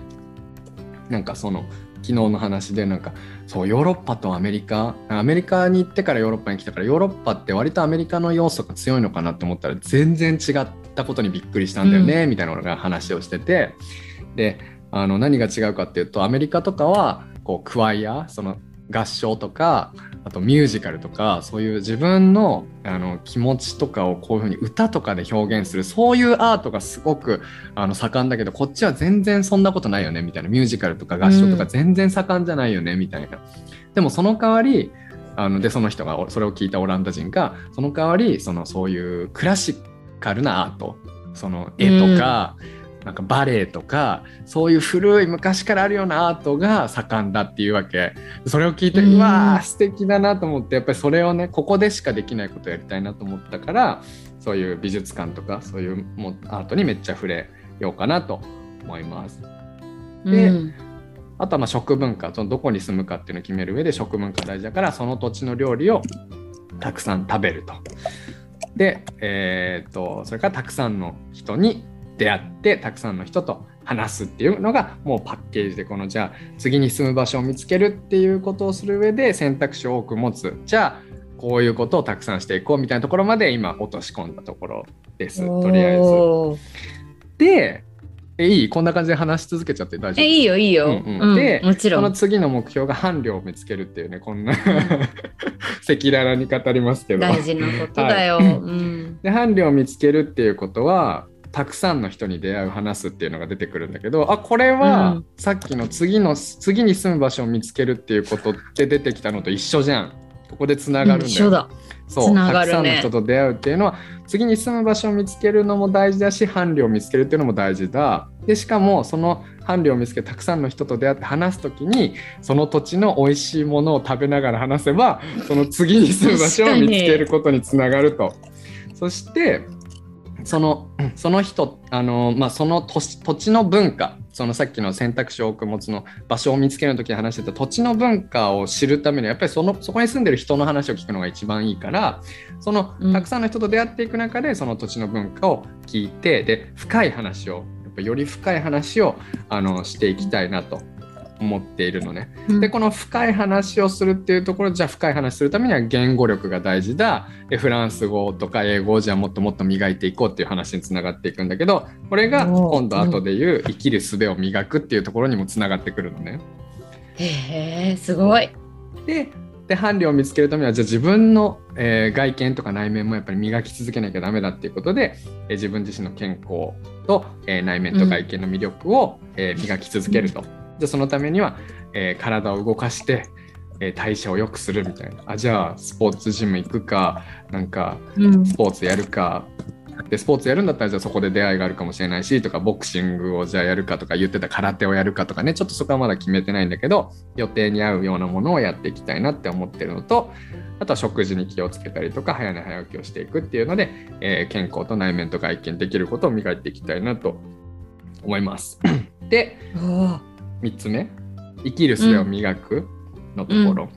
なんかその昨日の話でなんかそうヨーロッパとアメリカ。アメリカに行ってからヨーロッパに来たからヨーロッパって割とアメリカの要素が強いのかなって思ったら全然違ったことにびっくりしたんだよね、みたいなのが話をしててであの何が違うかっていうとアメリカとかはこうクワイアその合唱とかあとミュージカルとかそういう自分のあの気持ちとかをこういうふうに歌とかで表現するそういうアートがすごくあの盛んだけどこっちは全然そんなことないよねみたいな。ミュージカルとか合唱とか全然盛んじゃないよねみたいな。でもその代わりあのでその人がそれを聞いたオランダ人がその代わりそのそういうクラシカルなアートその絵とか、なんかバレエとかそういう古い昔からあるようなアートが盛んだっていうわけそれを聞いて、ううんわー素敵だなと思ってやっぱりそれをねここでしかできないことをやりたいなと思ったからそういう美術館とかそういうアートにめっちゃ触れようかなと思います。でうんあとはまあ食文化そのどこに住むかっていうのを決める上で食文化大事だからその土地の料理をたくさん食べると。で、えーっとそれからたくさんの人に出会ってたくさんの人と話すっていうのがもうパッケージでこのじゃあ次に住む場所を見つけるっていうことをする上で選択肢を多く持つじゃあこういうことをたくさんしていこうみたいなところまで今落とし込んだところですとりあえず。でえいいこんな感じで話し続けちゃって大丈夫えいいよいいよ。うんうんでもちろん。その次の目標が伴侶を見つけるっていうねこんな 赤裸々に語りますけど大事なことだよ。はいうん。で伴侶を見つけるっていうことはたくさんの人に出会う話すっていうのが出てくるんだけどあこれはうん。さっきの次の次に住む場所を見つけるっていうことって出てきたのと一緒じゃん。ここでつながるんだよ、一緒だ。そう、つながたくさんの人と出会うっていうのは次に住む場所を見つけるのも大事だし伴侶を見つけるっていうのも大事だ。でしかもその伴侶を見つけてたくさんの人と出会って話す時にその土地の美味しいものを食べながら話せばその次に住む場所を見つけることにつながると。そしてそのその人あの、まあ、その土地土地の文化そのさっきの選択肢を多く持つの場所を見つける時に話してた土地の文化を知るためにはやっぱりそのそこに住んでる人の話を聞くのが一番いいからそのうん。たくさんの人と出会っていく中でその土地の文化を聞いてで深い話をやっぱより深い話をあのしていきたいなと思っているのね。でこの深い話をするっていうところじゃあ深い話するためには言語力が大事だでフランス語とか英語をじゃあもっともっと磨いていこうっていう話につながっていくんだけどこれが今度後で言う生きる術を磨くっていうところにもつながってくるのね。へえ、すごい。でで伴侶を見つけるためにはじゃあ自分の、えー外見とか内面もやっぱり磨き続けなきゃダメだっていうことで、えー自分自身の健康と、えー内面と外見の魅力を、えー磨き続けると。でそのためには、えー体を動かして、えー代謝を良くするみたいなあじゃあスポーツジム行くかなんかうん。スポーツやるかでスポーツやるんだったらじゃあそこで出会いがあるかもしれないしとかボクシングをじゃあやるかとか言ってた空手をやるかとかねちょっとそこはまだ決めてないんだけど予定に合うようなものをやっていきたいなって思ってるのとあとは食事に気をつけたりとか早寝早起きをしていくっていうので、えー健康と内面と外見できることを磨いていきたいなと思います。で3つ目生きる術を磨くのところ。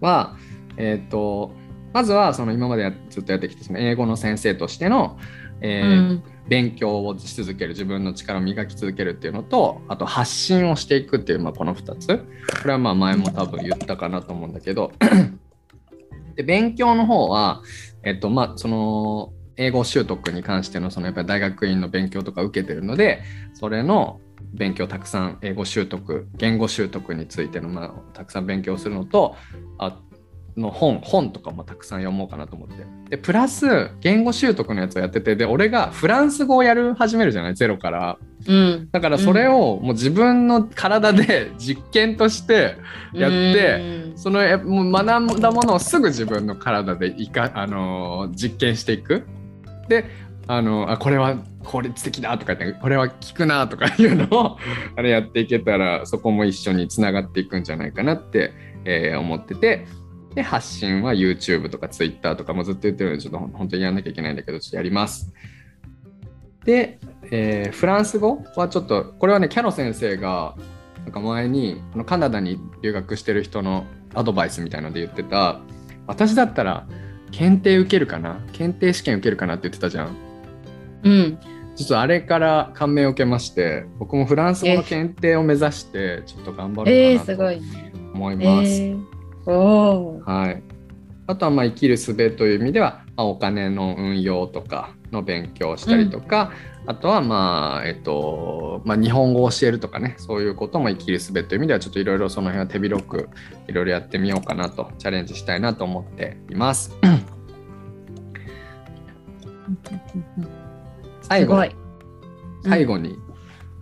は、えっ、とまずはその今までやずっとやってきたその英語の先生としての、えーうん。勉強をし続ける自分の力を磨き続けるっていうのとあと発信をしていくっていう、まあ、この2つ。これはまあ前も多分言ったかなと思うんだけど。で勉強の方はえっとまあその英語習得に関してのそのやっぱり大学院の勉強とか受けてるのでそれの勉強たくさん英語習得言語習得についての、まあ、たくさん勉強するのとあの本本とかもたくさん読もうかなと思って。でプラス言語習得のやつをやっててで俺がフランス語をやる始めるじゃない？ゼロから。うん。だからそれをもう自分の体で 実験としてやってそのえもう学んだものをすぐ自分の体でいか、あのー実験していく。であのあこれは効率的だとか言ってこれは効くなとかいうのをあれやっていけたらそこも一緒につながっていくんじゃないかなって、えー思ってて。で発信は YouTube とか Twitter とかもずっと言ってるのでちょっと本当にやんなきゃいけないんだけどちょっとやります。で、えーフランス語はちょっとこれはねキャロ先生がなんか前にあのカナダに留学してる人のアドバイスみたいので言ってた。私だったら検定受けるかな？検定試験受けるかなって言ってたじゃんうん。ちょっとあれから感銘を受けまして僕もフランス語の検定を目指してちょっと頑張えー、ろうかなとすごい。思いえます。ー、おーはい、あとはまあ生きる術という意味では、まあ、お金の運用とかの勉強をしたりとか、あとはまあえっとまあ日本語を教えるとかねそういうことも生きる術という意味ではちょっといろいろその辺は手広くいろいろやってみようかなとチャレンジしたいなと思っています。最後。最後に、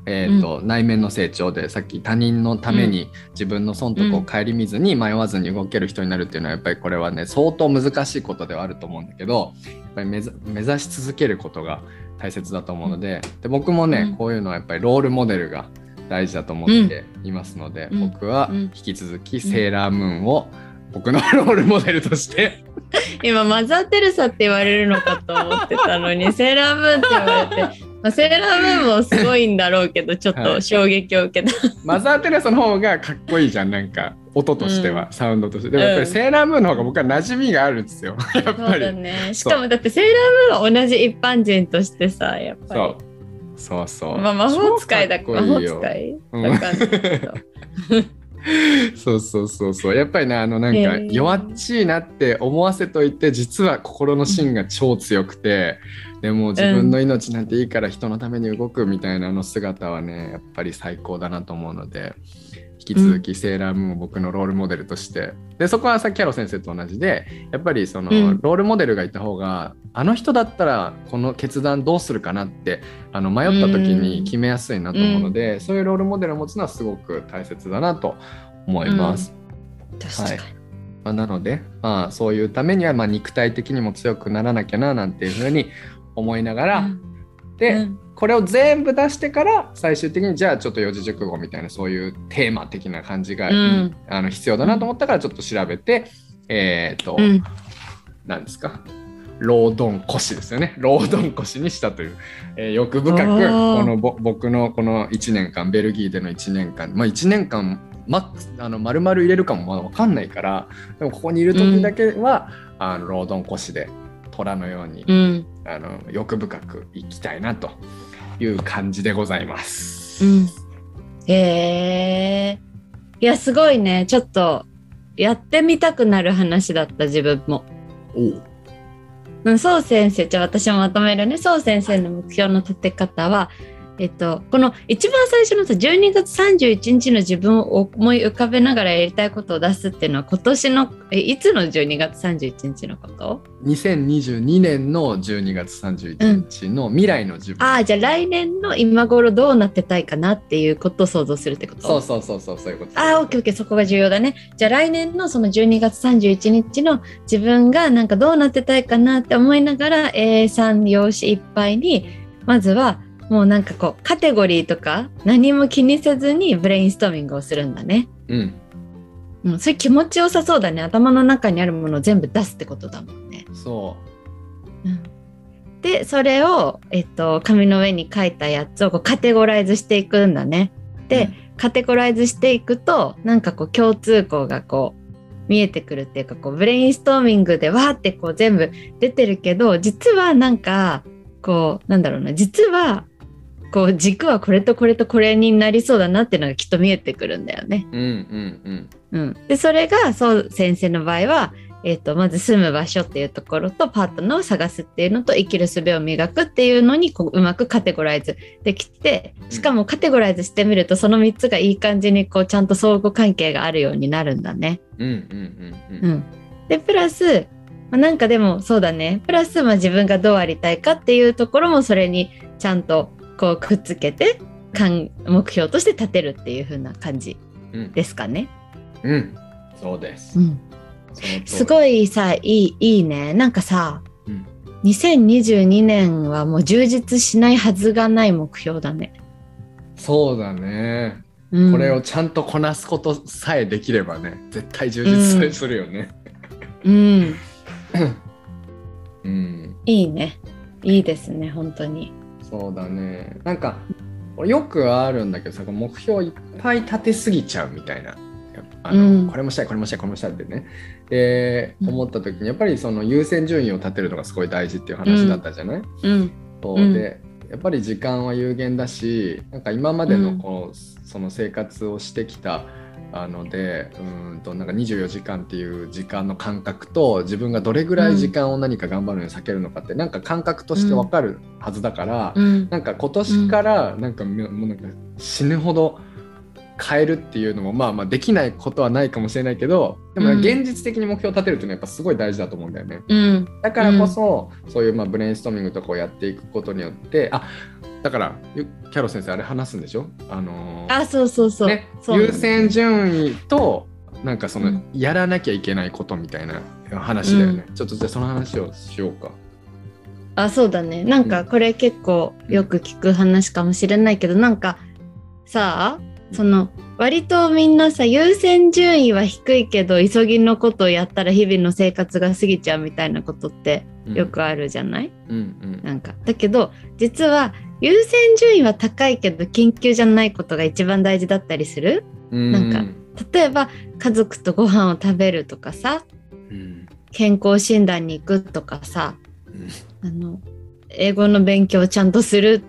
えーと内面の成長でさっき他人のために自分の損得を顧みずに迷わずに動ける人になるっていうのはやっぱりこれはね相当難しいことではあると思うんだけどやっぱり目指し続けることが大切だと思うのでで僕もね、うん。こういうのはやっぱりロールモデルが大事だと思っていますので、うん。僕はうん。引き続きセーラームーンを僕のロールモデルとして。今マザー・テレサって言われるのかと思ってたのにセーラームーンって言われて、まあ、セーラームーンもすごいんだろうけどちょっと衝撃を受けた。マザー・テレサの方がかっこいいじゃんなんか。音としては、うん。サウンドとして。でもやっぱりうん。セーラームーンの方が僕は馴染みがあるんですよ。やっぱり。だね。しかもだってセーラームーンは同じ一般人としてさやっぱり。そう。そうそう。まあ、魔法使いだ超魔法使いうんわかんないけど。そうそうそうそう。やっぱりね、あのなんか弱っちいなって思わせといて、実は心の芯が超強くて、でも自分の命なんていいから人のために動くみたいなあの姿はね、やっぱり最高だなと思うので、引き続きセーラームーンを僕のロールモデルとして。で、そこはさっきキャロ先生と同じで、やっぱりその、うんロールモデルがいた方が、あの人だったらこの決断どうするかなってあの迷った時に決めやすいなと思うので、そういうロールモデルを持つのはすごく大切だなと思います。確かに。まあ、なので、まあ、そういうためにはまあ肉体的にも強くならなきゃななんていうふうに思いながら、うん。で、うん。これを全部出してから最終的にじゃあちょっと四字熟語みたいなそういうテーマ的な感じが、うん。あの必要だなと思ったからちょっと調べて、えっ、と、うん。なんですか？労働腰ですよね。労働腰にしたという、えー欲深くこのぼ僕のこの1年間ベルギーでの1年間まあ1年間マックスあの丸々入れるかもまだ分かんないからでもここにいる時だけは、あの労働腰で虎のように、うん。あの欲深くいきたいなという感じでございます。うん。へえいやすごいね。ちょっとやってみたくなる話だった自分も。おう。うん、そう先生じゃあ私もまとめるね。そう先生の目標の立て方は、えっと、この一番最初のさ12月31日の自分を思い浮かべながらやりたいことを出すっていうのは今年のえいつの12月31日のこと？2022年の12月31日の未来の自分、ああじゃあ来年の今頃どうなってたいかなっていうことを想像するってこと？そうそうそうそうそういうこと。あーオッケーオッケーそこが重要だね。じゃあ来年のその12月31日の自分がなんかどうなってたいかなって思いながら A3 用紙いっぱいにまずはもうなんかこうカテゴリーとか何も気にせずにブレインストーミングをするんだね。うんうん、それ気持ちよさそうだね。頭の中にあるものを全部出すってことだもんね。そううんでそれを、えっと、紙の上に書いたやつをこうカテゴライズしていくんだね。で、カテゴライズしていくとなんかこう共通項がこう見えてくるっていうかこうブレインストーミングでわーってこう全部出てるけど実はなんかこうなんだろうな実はこう軸はこれとこれとこれになりそうだなっていうのがきっと見えてくるんだよね。うんうんうん、でそれがそう先生の場合は、えー、とまず住む場所っていうところとパートナーを探すっていうのと生きる術を磨くっていうのにこううまくカテゴライズできてしかもカテゴライズしてみるとその3つがいい感じにこうちゃんと相互関係があるようになるんだね。うんうんうん。うん。でプラス、まあなんかでもそうだね。プラス、まあ、自分がどうありたいかっていうところもそれにちゃんとこうくっつけてかん目標として立てるっていう風な感じうん。ですかね。うん。そうです。うん。すごいさいいいいね。なんかさうん。2022年はもう充実しないはずがない目標だね。そうだね。うん。これをちゃんとこなすことさえできればね絶対充実するよね。うん。うん。いいね。いいですね本当に。そうだね。なんかよくあるんだけどさ目標いっぱい立てすぎちゃうみたいな。あの、うん。これもしたいこれもしたいこれもしたいってね。でうん思った時にやっぱりその優先順位を立てるのがすごい大事っていう話だったじゃない、うん。そう。うん。でやっぱり時間は有限だしなんか今までのこう、その生活をしてきたあのでうーんとなんか24時間っていう時間の感覚と自分がどれぐらい時間を何か頑張るのに避けるのかって、なんか感覚として分かるはずだから、うんなんか今年からなんかもうなんか死ぬほど変えるっていうのもまあまあできないことはないかもしれないけどでもうん現実的に目標を立てるっていうのはやっぱすごい大事だと思うんだよね。うんだからこそ、そういうまあブレインストーミングとかをやっていくことによってあだからゆキャロ先生あれ話すんでしょ？あのーあそうそうそう。ね、そう。優先順位となんかその、うん。やらなきゃいけないことみたいな話だよね、ちょっとじゃあその話をしようか。あそうだね。なんかこれ結構よく聞く話かもしれないけどなんかさあ？その割とみんなさ優先順位は低いけど急ぎのことをやったら日々の生活が過ぎちゃうみたいなことってよくあるじゃない、うんうん。なんか。だけど実は優先順位は高いけど緊急じゃないことが一番大事だったりする？うん。なんか例えば家族とご飯を食べるとかさうん。健康診断に行くとかさうん。あの英語の勉強をちゃんとする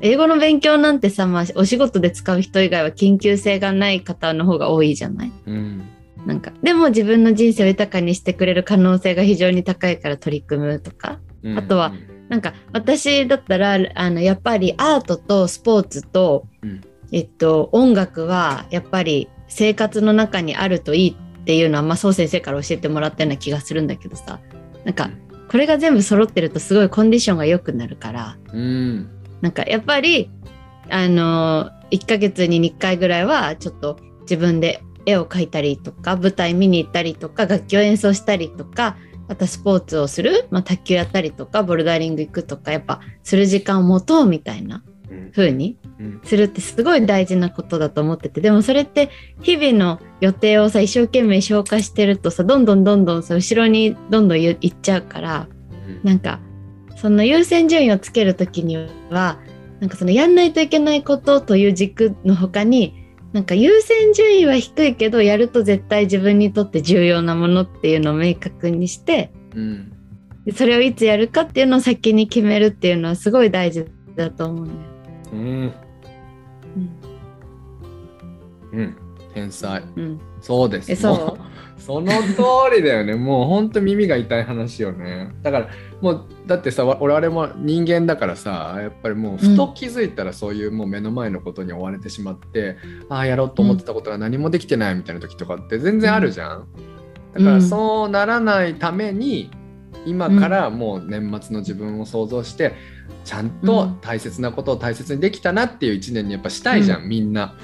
英語の勉強なんてさ、まあ、お仕事で使う人以外は緊急性がない方の方が多いじゃない？うん。なんかでも自分の人生を豊かにしてくれる可能性が非常に高いから取り組むとか。うん。あとはなんか私だったらあのやっぱりアートとスポーツと、うん。えっと、音楽はやっぱり生活の中にあるといいっていうのは、まあ、そう先生から教えてもらったような気がするんだけどさ。なんかこれが全部揃ってるとすごいコンディションが良くなるから。うんなんかやっぱりあの1ヶ月に2回ぐらいはちょっと自分で絵を描いたりとか舞台見に行ったりとか楽器を演奏したりとかまたスポーツをする、まあ、卓球やったりとかボルダリング行くとかやっぱする時間を持とうみたいなうん。風にうん。するってすごい大事なことだと思っててでもそれって日々の予定をさ一生懸命消化してるとさどんどんどんどんさ後ろにどんどんいっちゃうからなんかその優先順位をつけるときにはなんかそのやんないといけないことという軸の他になんか優先順位は低いけどやると絶対自分にとって重要なものっていうのを明確にしてうん。でそれをいつやるかっていうのを先に決めるっていうのはすごい大事だと思うんだよ。うん。うん。うん。天才。うん、そうです。えそう？その通りだよね。もうほんと耳が痛い話よね。だからもうだってさわ我々も人間だからさやっぱりもうふと気づいたらそういうもう目の前のことに追われてしまって、ああやろうと思ってたことが何もできてないみたいな時とかって全然あるじゃん、だからそうならないために今からもう年末の自分を想像してちゃんと大切なことを大切にできたなっていう一年にやっぱしたいじゃん、みんな。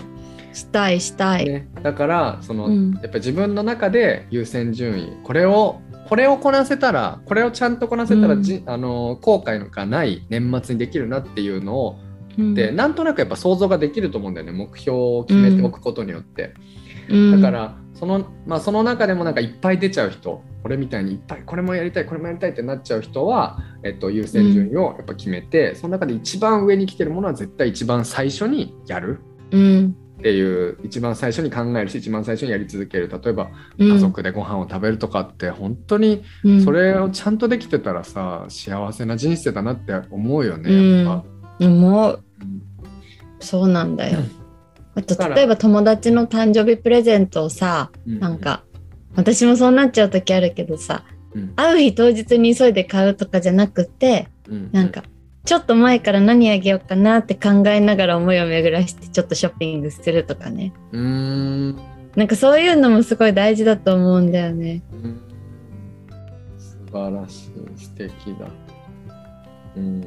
したいしたい。ね、だからその、うん。やっぱ自分の中で優先順位これをこれをこなせたらこれをちゃんとこなせたら、うん。じあの後悔がない年末にできるなっていうのを、うん。でなんとなくやっぱ想像ができると思うんだよね目標を決めておくことによって、うん。だからその,、まあ、その中でもなんかいっぱい出ちゃう人俺みたいにいっぱいこれもやりたいこれもやりたいってなっちゃう人は、えっと、優先順位をやっぱ決めて、その中で一番上に来てるものは絶対一番最初にやる。うんっていう一番最初に考えるし一番最初にやり続ける。例えばうん。家族でご飯を食べるとかって本当にうん。それをちゃんとできてたらさ幸せな人生だなって思うよねやっぱ。思う。うん。そうなんだよ。あと例えば友達の誕生日プレゼントをさなんか私もそうなっちゃう時あるけどさうん。会う日当日に急いで買うとかじゃなくてうん。なんかちょっと前から何あげようかなって考えながら思いを巡らしてちょっとショッピングするとかね。うーん。なんかそういうのもすごい大事だと思うんだよね。うん。素晴らしい。素敵だ。うん、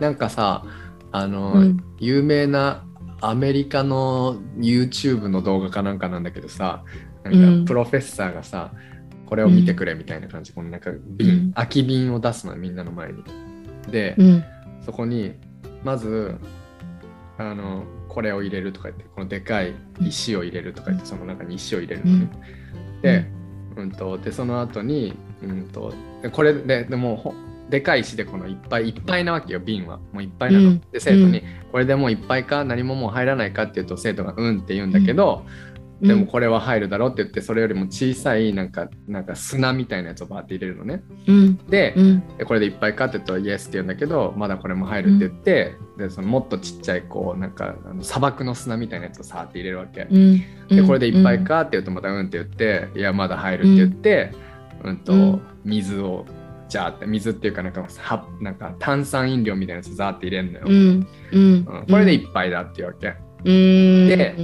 なんかさあの、うん。有名なアメリカの YouTube の動画かなんかなんだけどさなうん。んかプロフェッサーがさ、これを見てくれみたいな感じ、このなんか瓶、うん。空き瓶を出すのみんなの前に。で、うんそこにまずあのこれを入れるとか言ってこのでかい石を入れるとか言ってその中に石を入れるのね。で,、うん、とでその後に、うん、とでこれででもでかい石でこのいっぱいいっぱいなわけよ瓶は。もういっぱいなの。うん。で生徒に、これでもういっぱいか何ももう入らないかって言うと生徒がうんって言うんだけど、でもこれは入るだろうって言ってそれよりも小さいなんかなんか砂みたいなやつをバーって入れるのね。うん。で、うん。でこれでいっぱいかって言うとイエスって言うんだけどまだこれも入るって言って、でそのもっとちっちゃいこうなんかあの砂漠の砂みたいなやつをさーって入れるわけ、うん。でこれでいっぱいかって言うとまたうんって言っていやまだ入るって言って、うんとうん。水をジャーって水っていうかなんかはなんか炭酸飲料みたいなやつザーって入れるのよ、うん。うん。うん。これでいっぱいだっていうわけ。うん。で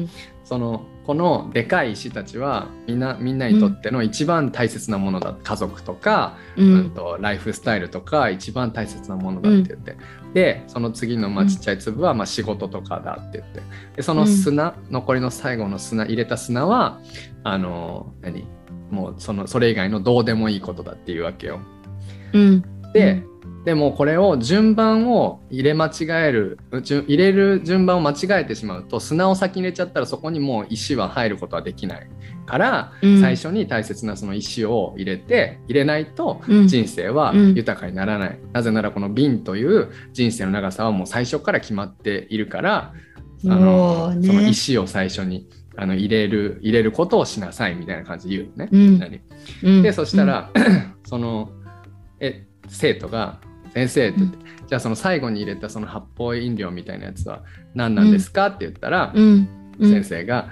そのこのでかい石たちはみんなみんなにとっての一番大切なものだ、家族とかううんんとライフスタイルとか一番大切なものだって言って、でその次のまあうんちっちゃい粒はまあ仕事とかだって言って。でその砂、残りの最後の砂入れた砂はあの何？もうそのそれ以外のどうでもいいことだっていうわけよ。うんで、でもこれを順番を入れ間違える順入れる順番を間違えてしまうと砂を先に入れちゃったらそこにもう石は入ることはできない。から、うん。最初に大切なその石を入れて入れないとうん。人生はうん。豊かにならない、なぜならこの瓶という人生の長さはもう最初から決まっているからあの、ね。その石を最初にあの入れる入れることをしなさいみたいな感じで言うのね。うん。みんなに。うん。でそしたら、そのえ生徒が先生って言って、じゃあその最後に入れたその発泡飲料みたいなやつは何なんですか、って言ったら、先生が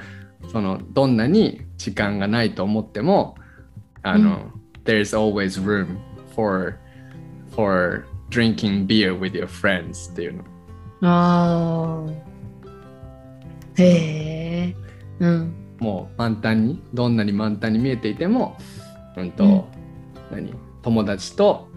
そのどんなに時間がないと思ってもあの、There's always room for for drinking beer with your friends っていうの。ああ。へえ。うん。もう満タンにどんなに満タンに見えていても、うんとうん何？友達と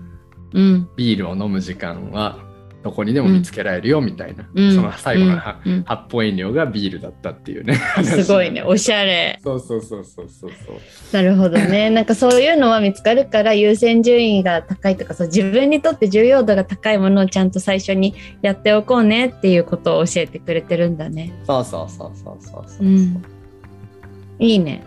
うん。ビールを飲む時間はどこにでも見つけられるよみたいな、うんその最後のは、うん発泡飲料がビールだったっていうねすごいね。おしゃれ。そうそうそうそうそうそうなるほどね。なんかそういうのは見つかるから優先順位が高いとかそう自分にとって重要度が高いものをちゃんと最初にやっておこうねっていうことを教えてくれてるんだね。そうそうそうそうそうそう、うんいいね。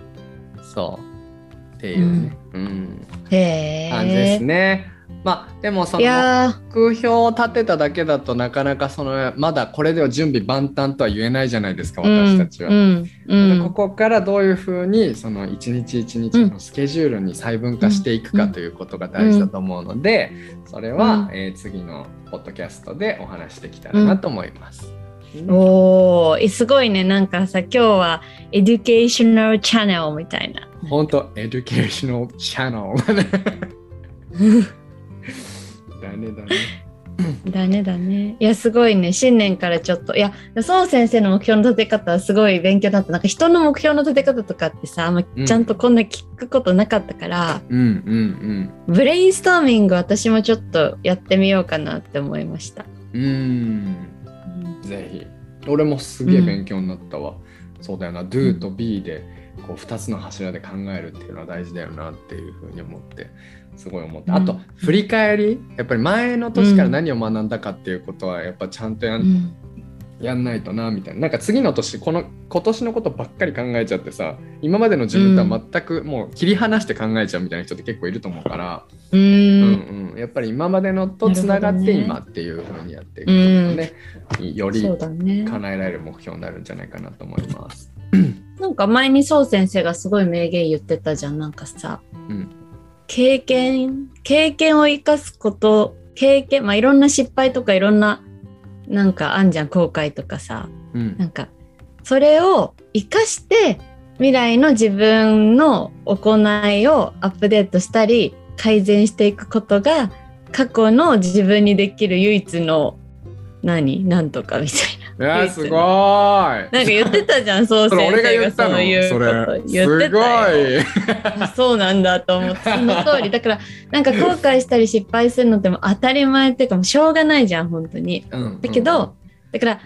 そうっていうね、うんへえ。感じですねまあでもそいのや目標を立てただけだとなかなかそのまだこれでは準備万端とは言えないじゃないですかー私たちは。うんうん。でここからどういうふうにその一日一日のスケジュールに細分化していくかということが大事だと思うのでそれは、うん。えー次のポッドキャストでお話しできたらなと思います。おーすごいね。なんかさ今日は educational channel みたいな。本当 educational channel だね。だねだね。だね。いやすごいね新年からちょっといやそう先生の目標の立て方はすごい勉強だったなんか人の目標の立て方とかってさ、あんまうんちゃんとこんな聞くことなかったから、うんうんブレインストーミング私もちょっとやってみようかなって思いました。うん。うん。ぜひ。俺もすげえ勉強になったわ。そうだよな。do と be でこう2つの柱で考えるっていうのは大事だよなっていうふうに思ってすごい思った。あとうん。振り返り？やっぱり前の年から何を学んだかっていうことはやっぱちゃんとやん,、うん。やんないとなみたいな。なんか次の年この今年のことばっかり考えちゃってさ今までの自分とは全くもう切り離して考えちゃうみたいな人って結構いると思うから。ううんんうん、やっぱり今までのとつながって今っていうふうにやっていくとね、よりそうだね。叶えられる目標になるんじゃないかなと思います。なんか前にそう先生がすごい名言言ってたじゃん。なんかさ、うん経験経験を生かすこと経験まあいろんな失敗とかいろんななんかあんじゃん後悔とかさ。うん。なんかそれを生かして未来の自分の行いをアップデートしたり改善していくことが過去の自分にできる唯一の何？なんとかみたいいやすごい。ななんか言ってたじゃんそうそれ先生が俺が言ったの。そういうそこと。れ言ってすごたよ。そうなんだと思ってその通り。だからなんか後悔したり失敗するのってもう当たり前っていうかもうしょうがないじゃん本当に。うん。だけど、だから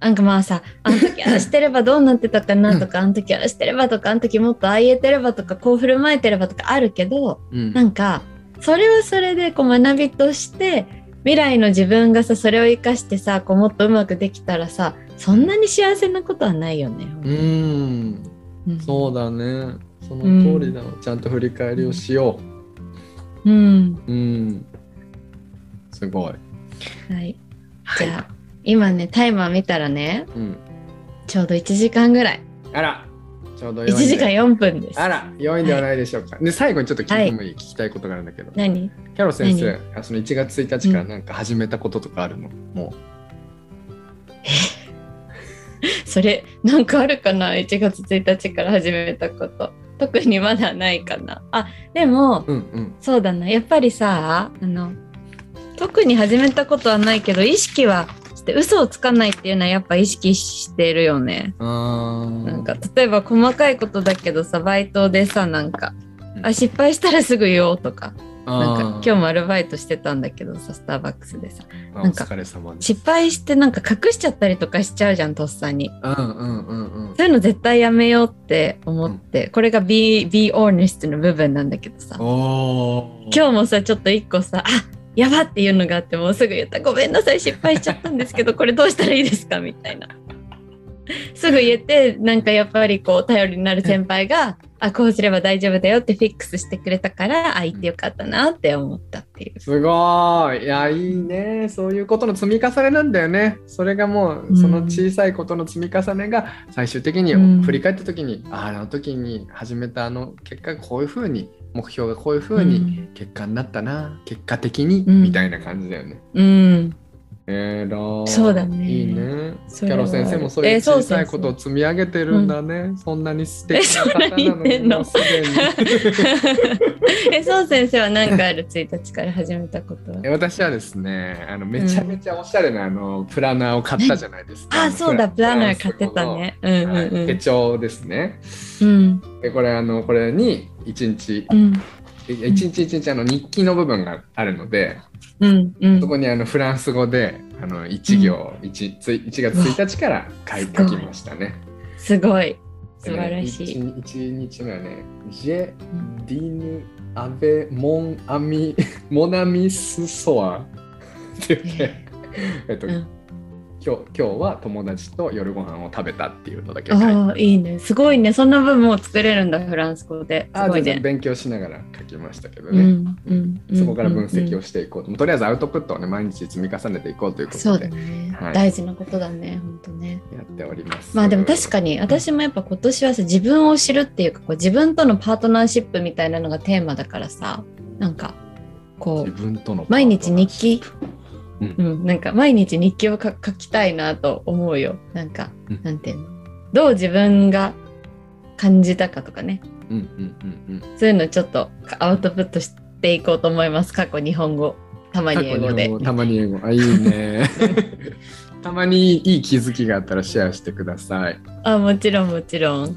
なんかまあさあの時ああしてればどうなってたかなとか、あの時ああしてればとかあの時もっとああ言えてればとかこう振る舞えてればとかあるけどうん。なんかそれはそれでこう学びとして未来の自分がさそれを生かしてさこうもっとうまくできたらさそんなに幸せなことはないよね。うん。うん。そうだね。その通りだ、ちゃんと振り返りをしよう。ん。ううん。すごい。はい、じゃあ今ねタイマー見たらねうん。ちょうど1時間ぐらい。あらちょうど1良いんで。時間4分です。あら良いんではないでしょうか、で最後にちょっと聞いてもいい、聞きたいことがあるんだけど。何キャロ先生あその1月1日からなんか始めたこととかあるの、も それなんかあるかな？1月1日から始めたこと。特にまだないかな。あでもううんうん。そうだな。やっぱりさあの特に始めたことはないけど意識はして嘘をつかないっていうのはやっぱ意識してるよね。なんか例えば細かいことだけどさバイトでさなんかうん。あ失敗したらすぐ言おうとか。なんか今日もアルバイトしてたんだけどさスターバックスでさ。あなんか失敗してなんか隠しちゃったりとかしちゃうじゃんとっさに。うんうんうんうん。そういうの絶対やめようって思って、これが be, be honest の部分なんだけどさ。今日もさちょっと一個さあ やばっていうのがあってもうすぐ言った。ごめんなさい失敗しちゃったんですけど これどうしたらいいですか？みたいな。すぐ言えてなんかやっぱりこう頼りになる先輩があこうすれば大丈夫だよってフィックスしてくれたからあ言ってよかったなって思ったっていう。すごい。いやいいね。そういうことの積み重ねなんだよね。それがもううんその小さいことの積み重ねが最終的にうん。振り返った時に、あああの時に始めたあの結果がこういうふうに目標がこういう風に結果になったな、結果的に、うんみたいな感じだよね。うん。えー、そうだねいいね。キャロ先生もそういう小さいことを積み上げてるんだね。そんなに素敵な方なのえそんなに。え、そう 先生は何かある？1日から始めたことは え私はですねあのめちゃめちゃおしゃれな、あのプラナーを買ったじゃないですか。あ、そうだ、プランナー買ってたね。うんうんうん。帳ですね。うんでこれあのこれに一日うん一日一日あの日記の部分があるので、うんうんそこにあのフランス語であの1行、一つ1月1日から書い書きましたね。すごい。素晴らしい。一一日目はね、ジェ・ディヌ・アベ・モン・アミ・モナミス・ソアって言って、えっと、うん今日今日は友達と夜ご飯を食べたっていうのだけああ、いいね。すごいね。そんな文も作れるんだ、フランス語で。ね。勉強しながら書きましたけどね。うんうんうんそこから分析うんをしていこうと、とりあえずアウトプットをね毎日積み重ねていこうというこそうとでだね、はい大事なことだね、本当ね。やっております。まあでも確かに私もやっぱ今年はさ自分を知るっていうかこう自分とのパートナーシップみたいなのがテーマだからさなんかこ自う分との毎日日記？うん。うん、なんか毎日日記をか書きたいなと思うよ。なんか、うん。なんていうの？どう自分が感じたかとかね。うんうんうんうん。そういうのちょっとアウトプットしていこうと思います。過去日本語。たまに英語で。たまに英語。あ、いいね。たまにいい気づきがあったらシェアしてください。あもちろんもちろん。は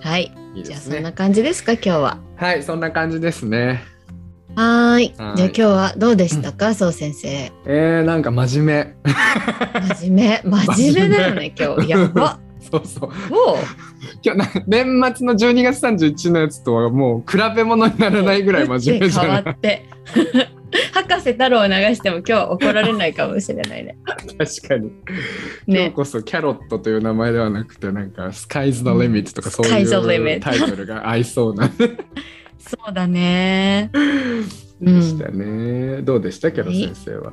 はい。い、いいですじゃあそんなね。感じですか今日は。はい、そんな感じですね。はーい。はい。じゃあ今日はどうでしたか、そう先生。えー、なんか真面目。真面目？真面目だよね今日。やば。そうそう。も今日な年末の12月31日のやつとはもう比べ物にならないぐらい真面目じゃない？変わって。博士太郎を流しても今日は怒られないかもしれないね。確かに。今日ねこそキャロットという名前ではなくてなんかスカイズ・ザ・リミットとかそういうタイトルが合いそうなそうだね。でしたね。どうでした？キャロ先生は。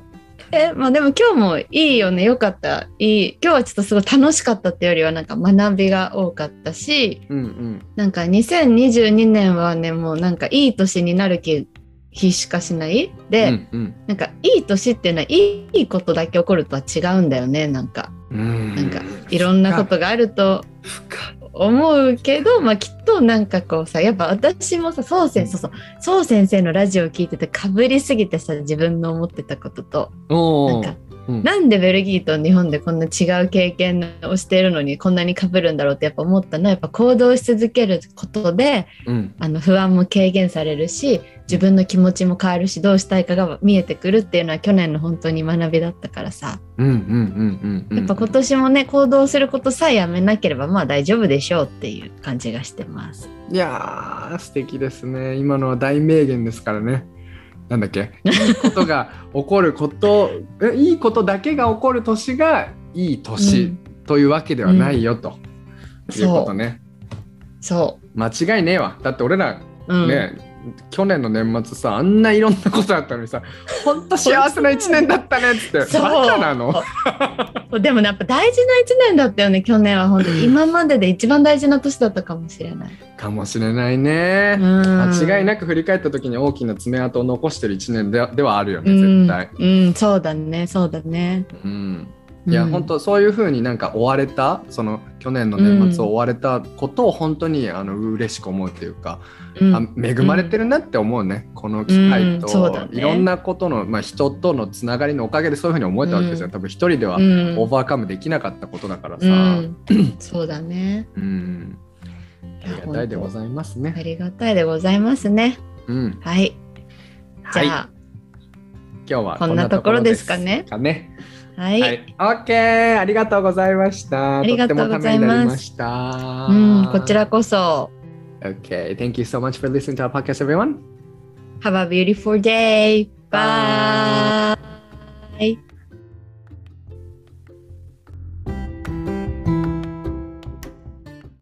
えまあでも今日もいいよね。よかった。いい。今日はちょっとすごい楽しかったっていうよりはなんか学びが多かったしうんうん。なんか2022年はねもうなんかいい年になる気日しかしない。で、うんうん。なんかいい年っていうのはいいことだけ起こるとは違うんだよねなんか。うん。なんかいろんなことがあると深い思うけど、まあ、きっとなんかこうさやっぱ私もさそう先そうそうそう先生のラジオを聞いててかぶりすぎてさ自分の思ってたことと。なんかうん。なんでベルギーと日本でこんな違う経験をしているのにこんなにかぶるんだろうってやっぱ思ったのはやっぱ行動し続けることでうん。あの不安も軽減されるし自分の気持ちも変わるしどうしたいかが見えてくるっていうのは去年の本当に学びだったからさ。やっぱ今年もね行動することさえやめなければまあ大丈夫でしょうっていう感じがしてます。いやー素敵ですね。今のは大名言ですからねなんだっけ？いいことが起こること えいいことだけが起こる年がいい年というわけではないよと、いうことね。そ間違いねえわ。だって俺らね、去年の年末さあんないろんなことあったのにさほんと幸せな1年だったねっつってそカなの？でもねやっぱ大事な一年だったよね去年は本当。に今までで一番大事な年だったかもしれない。かもしれないね、間間違いなく振り返った時に大きな爪痕を残してる1年でではあるよねうん。絶対、うん、そうだねそうだね。うんいや、うん。本当そういうふうになんか追われたその去年の年末を追われたことを本当にあの嬉しく思うっていうか、うん。あ恵まれてるなって思うね、この機会と、ね。いろんなことの、まあ、人とのつながりのおかげでそういうふうに思えたわけですよ、うん。多分一人ではオうん。ーバーカムできなかったことだからさ、ううん。ん、そうだね。ありがたいでございますあね。りがたいでございますね。うん、はい。じはい、ゃあ、今日はこんなところですかね。かね はい。はい、オッケーありがとうございました。ありがとうございますました。うん、こちらこそ。Okay, thank you so much for listening to our podcast, everyone. Have a beautiful day. Bye.